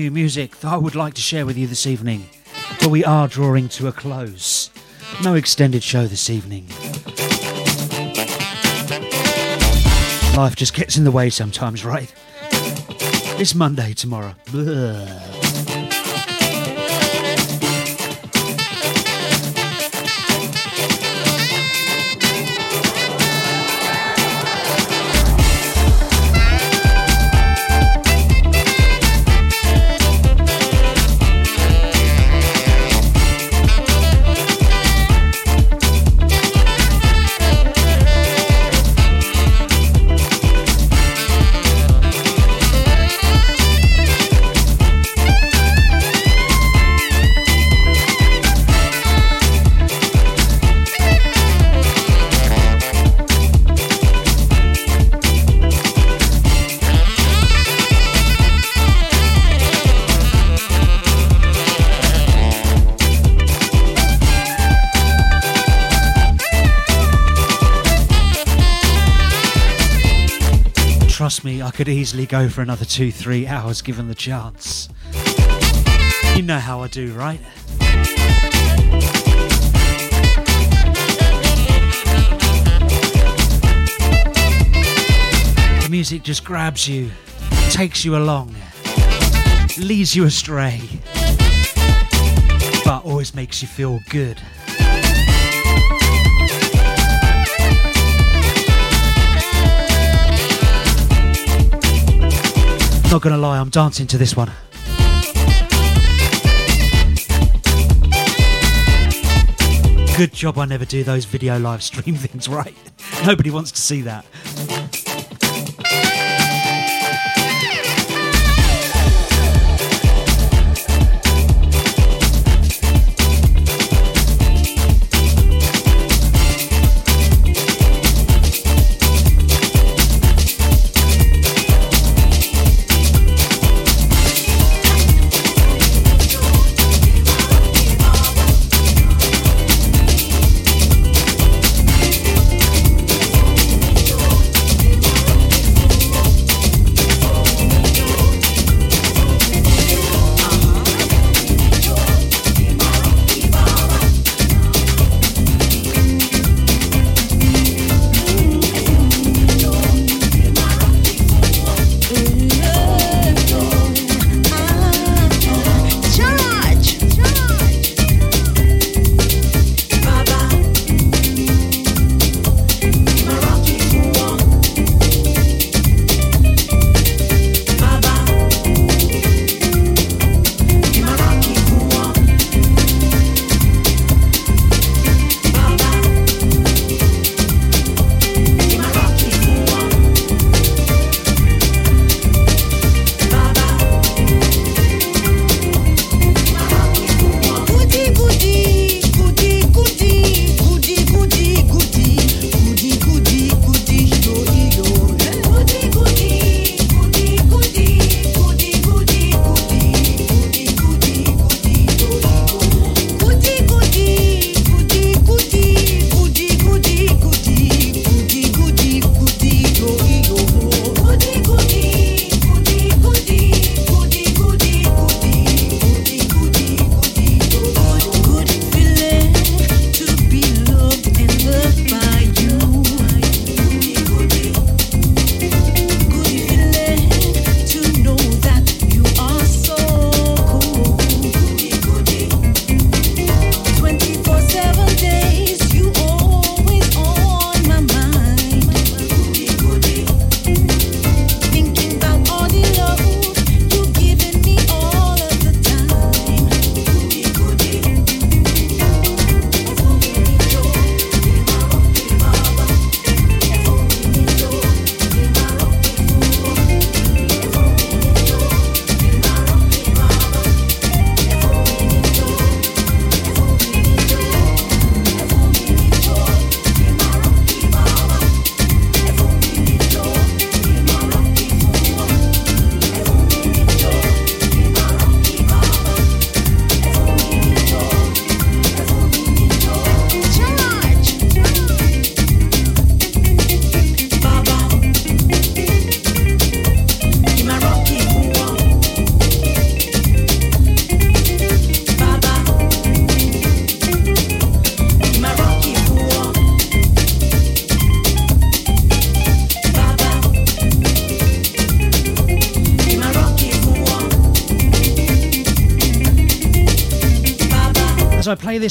New music that I would like to share with you this evening. But we are drawing to a close. No extended show this evening. Life just gets in the way sometimes, right? It's Monday tomorrow. Blah. I could easily go for another two, three hours given the chance. You know how I do, right? The music just grabs you, takes you along, leads you astray, but always makes you feel good. Not gonna lie, I'm dancing to this one. Good job I never do those video live stream things, right? Nobody wants to see that.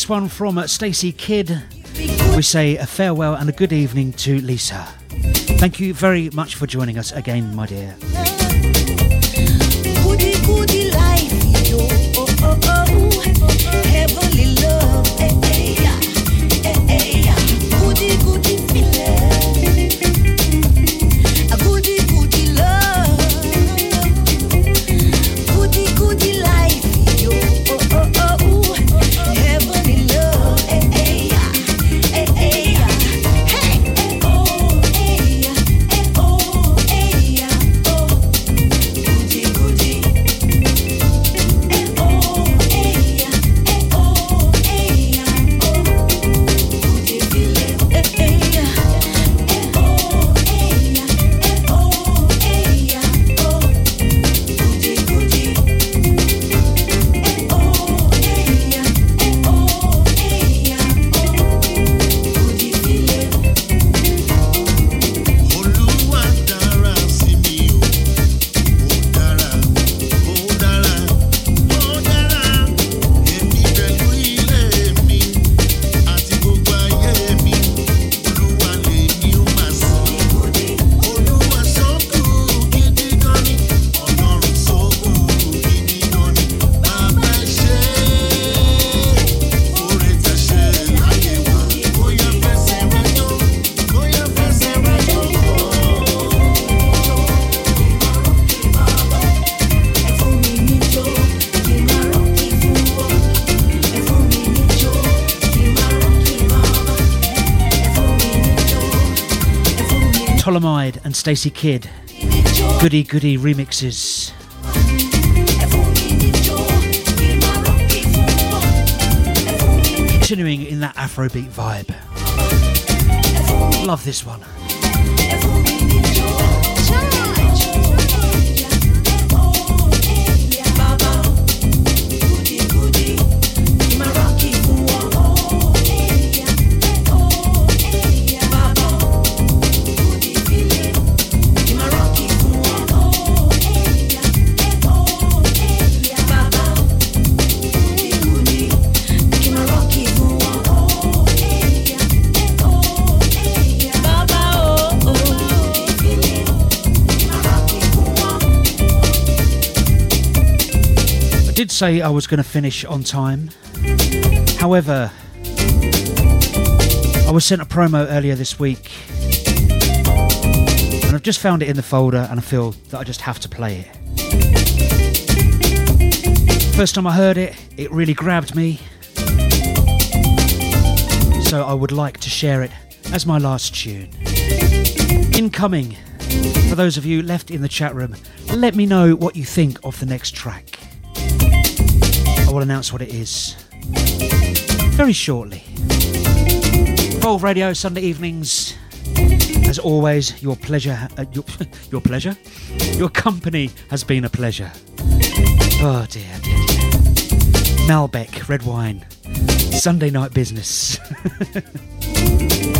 This one from uh, Stacy Kidd, we say a farewell and a good evening to Lisa. Thank you very much for joining us again, my dear. Goody, goody life, Stacy Kidd. Goody Goody remixes. Continuing in that Afrobeat vibe. Love this one. Say I was going to finish on time. However, I was sent a promo earlier this week. And I've just found it in the folder and I feel that I just have to play it. First time I heard it, it really grabbed me. So I would like to share it as my last tune. Incoming. For those of you left in the chat room, let me know what you think of the next track. I will announce what it is very shortly. Volve Radio Sunday evenings. As always, your pleasure, uh, your, your pleasure, your company has been a pleasure. Oh dear, dear, dear. Malbec, red wine, Sunday night business.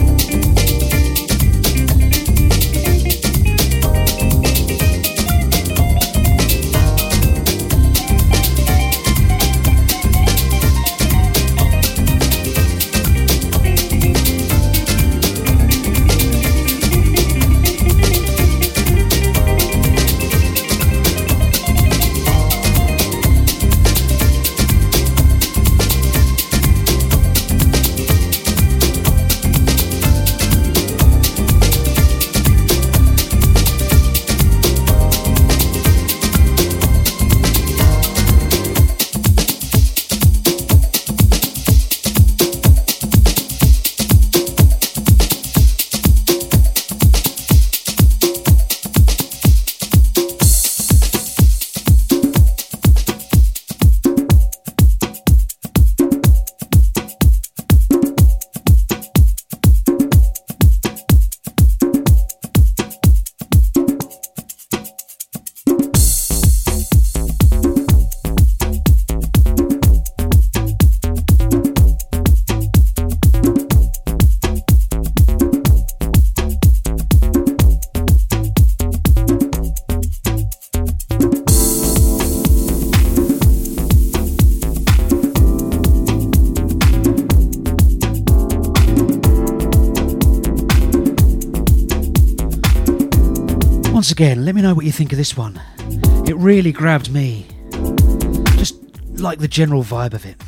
what you think of this one. It really grabbed me. Just like the general vibe of it.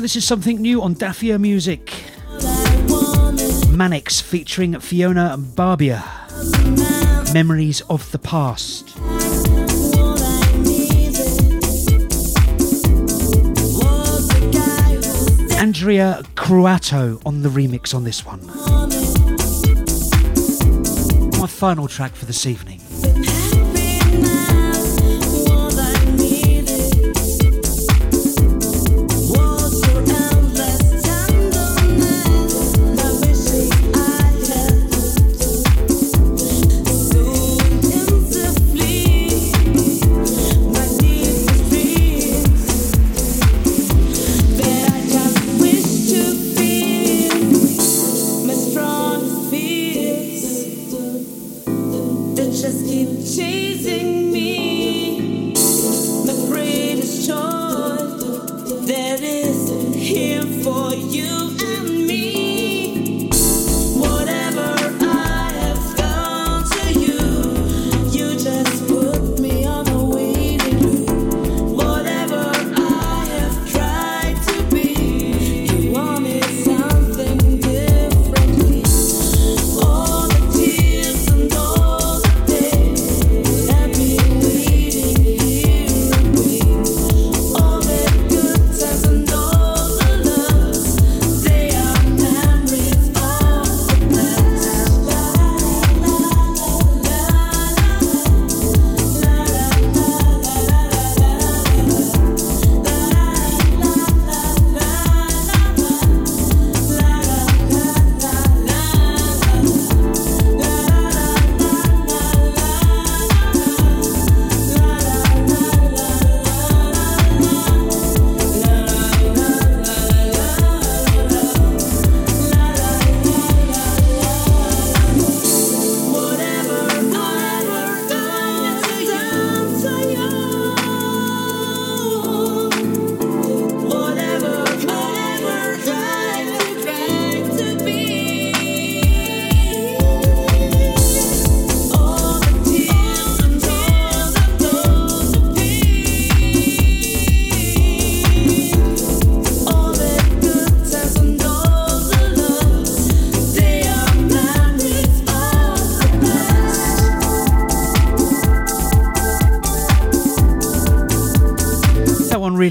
This is something new on Daffia Music. Manix featuring Fiona and Barbia. Memories of the past. Andrea Cruato on the remix on this one. My final track for this evening.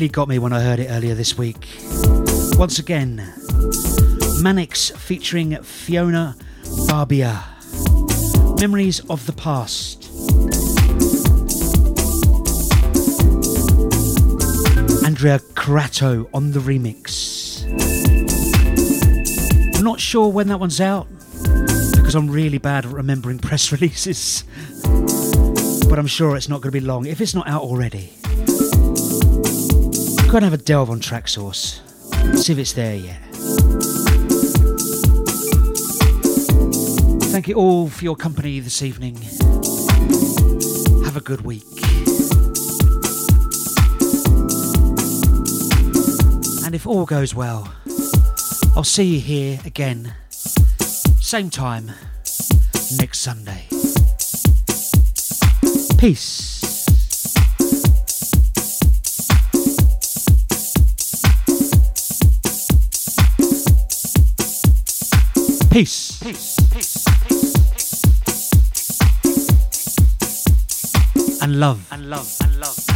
Really got me when I heard it earlier this week. Once again, Manix featuring Fiona Barbia. Memories of the past. Andrea Crato on the remix. I'm not sure when that one's out because I'm really bad at remembering press releases. But I'm sure it's not going to be long if it's not out already. Go and have a delve on Traxsource. See if it's there yet. Thank you all for your company this evening. Have a good week. And if all goes well, I'll see you here again, same time, next Sunday. Peace. Peace. And love. And love. And love. And love.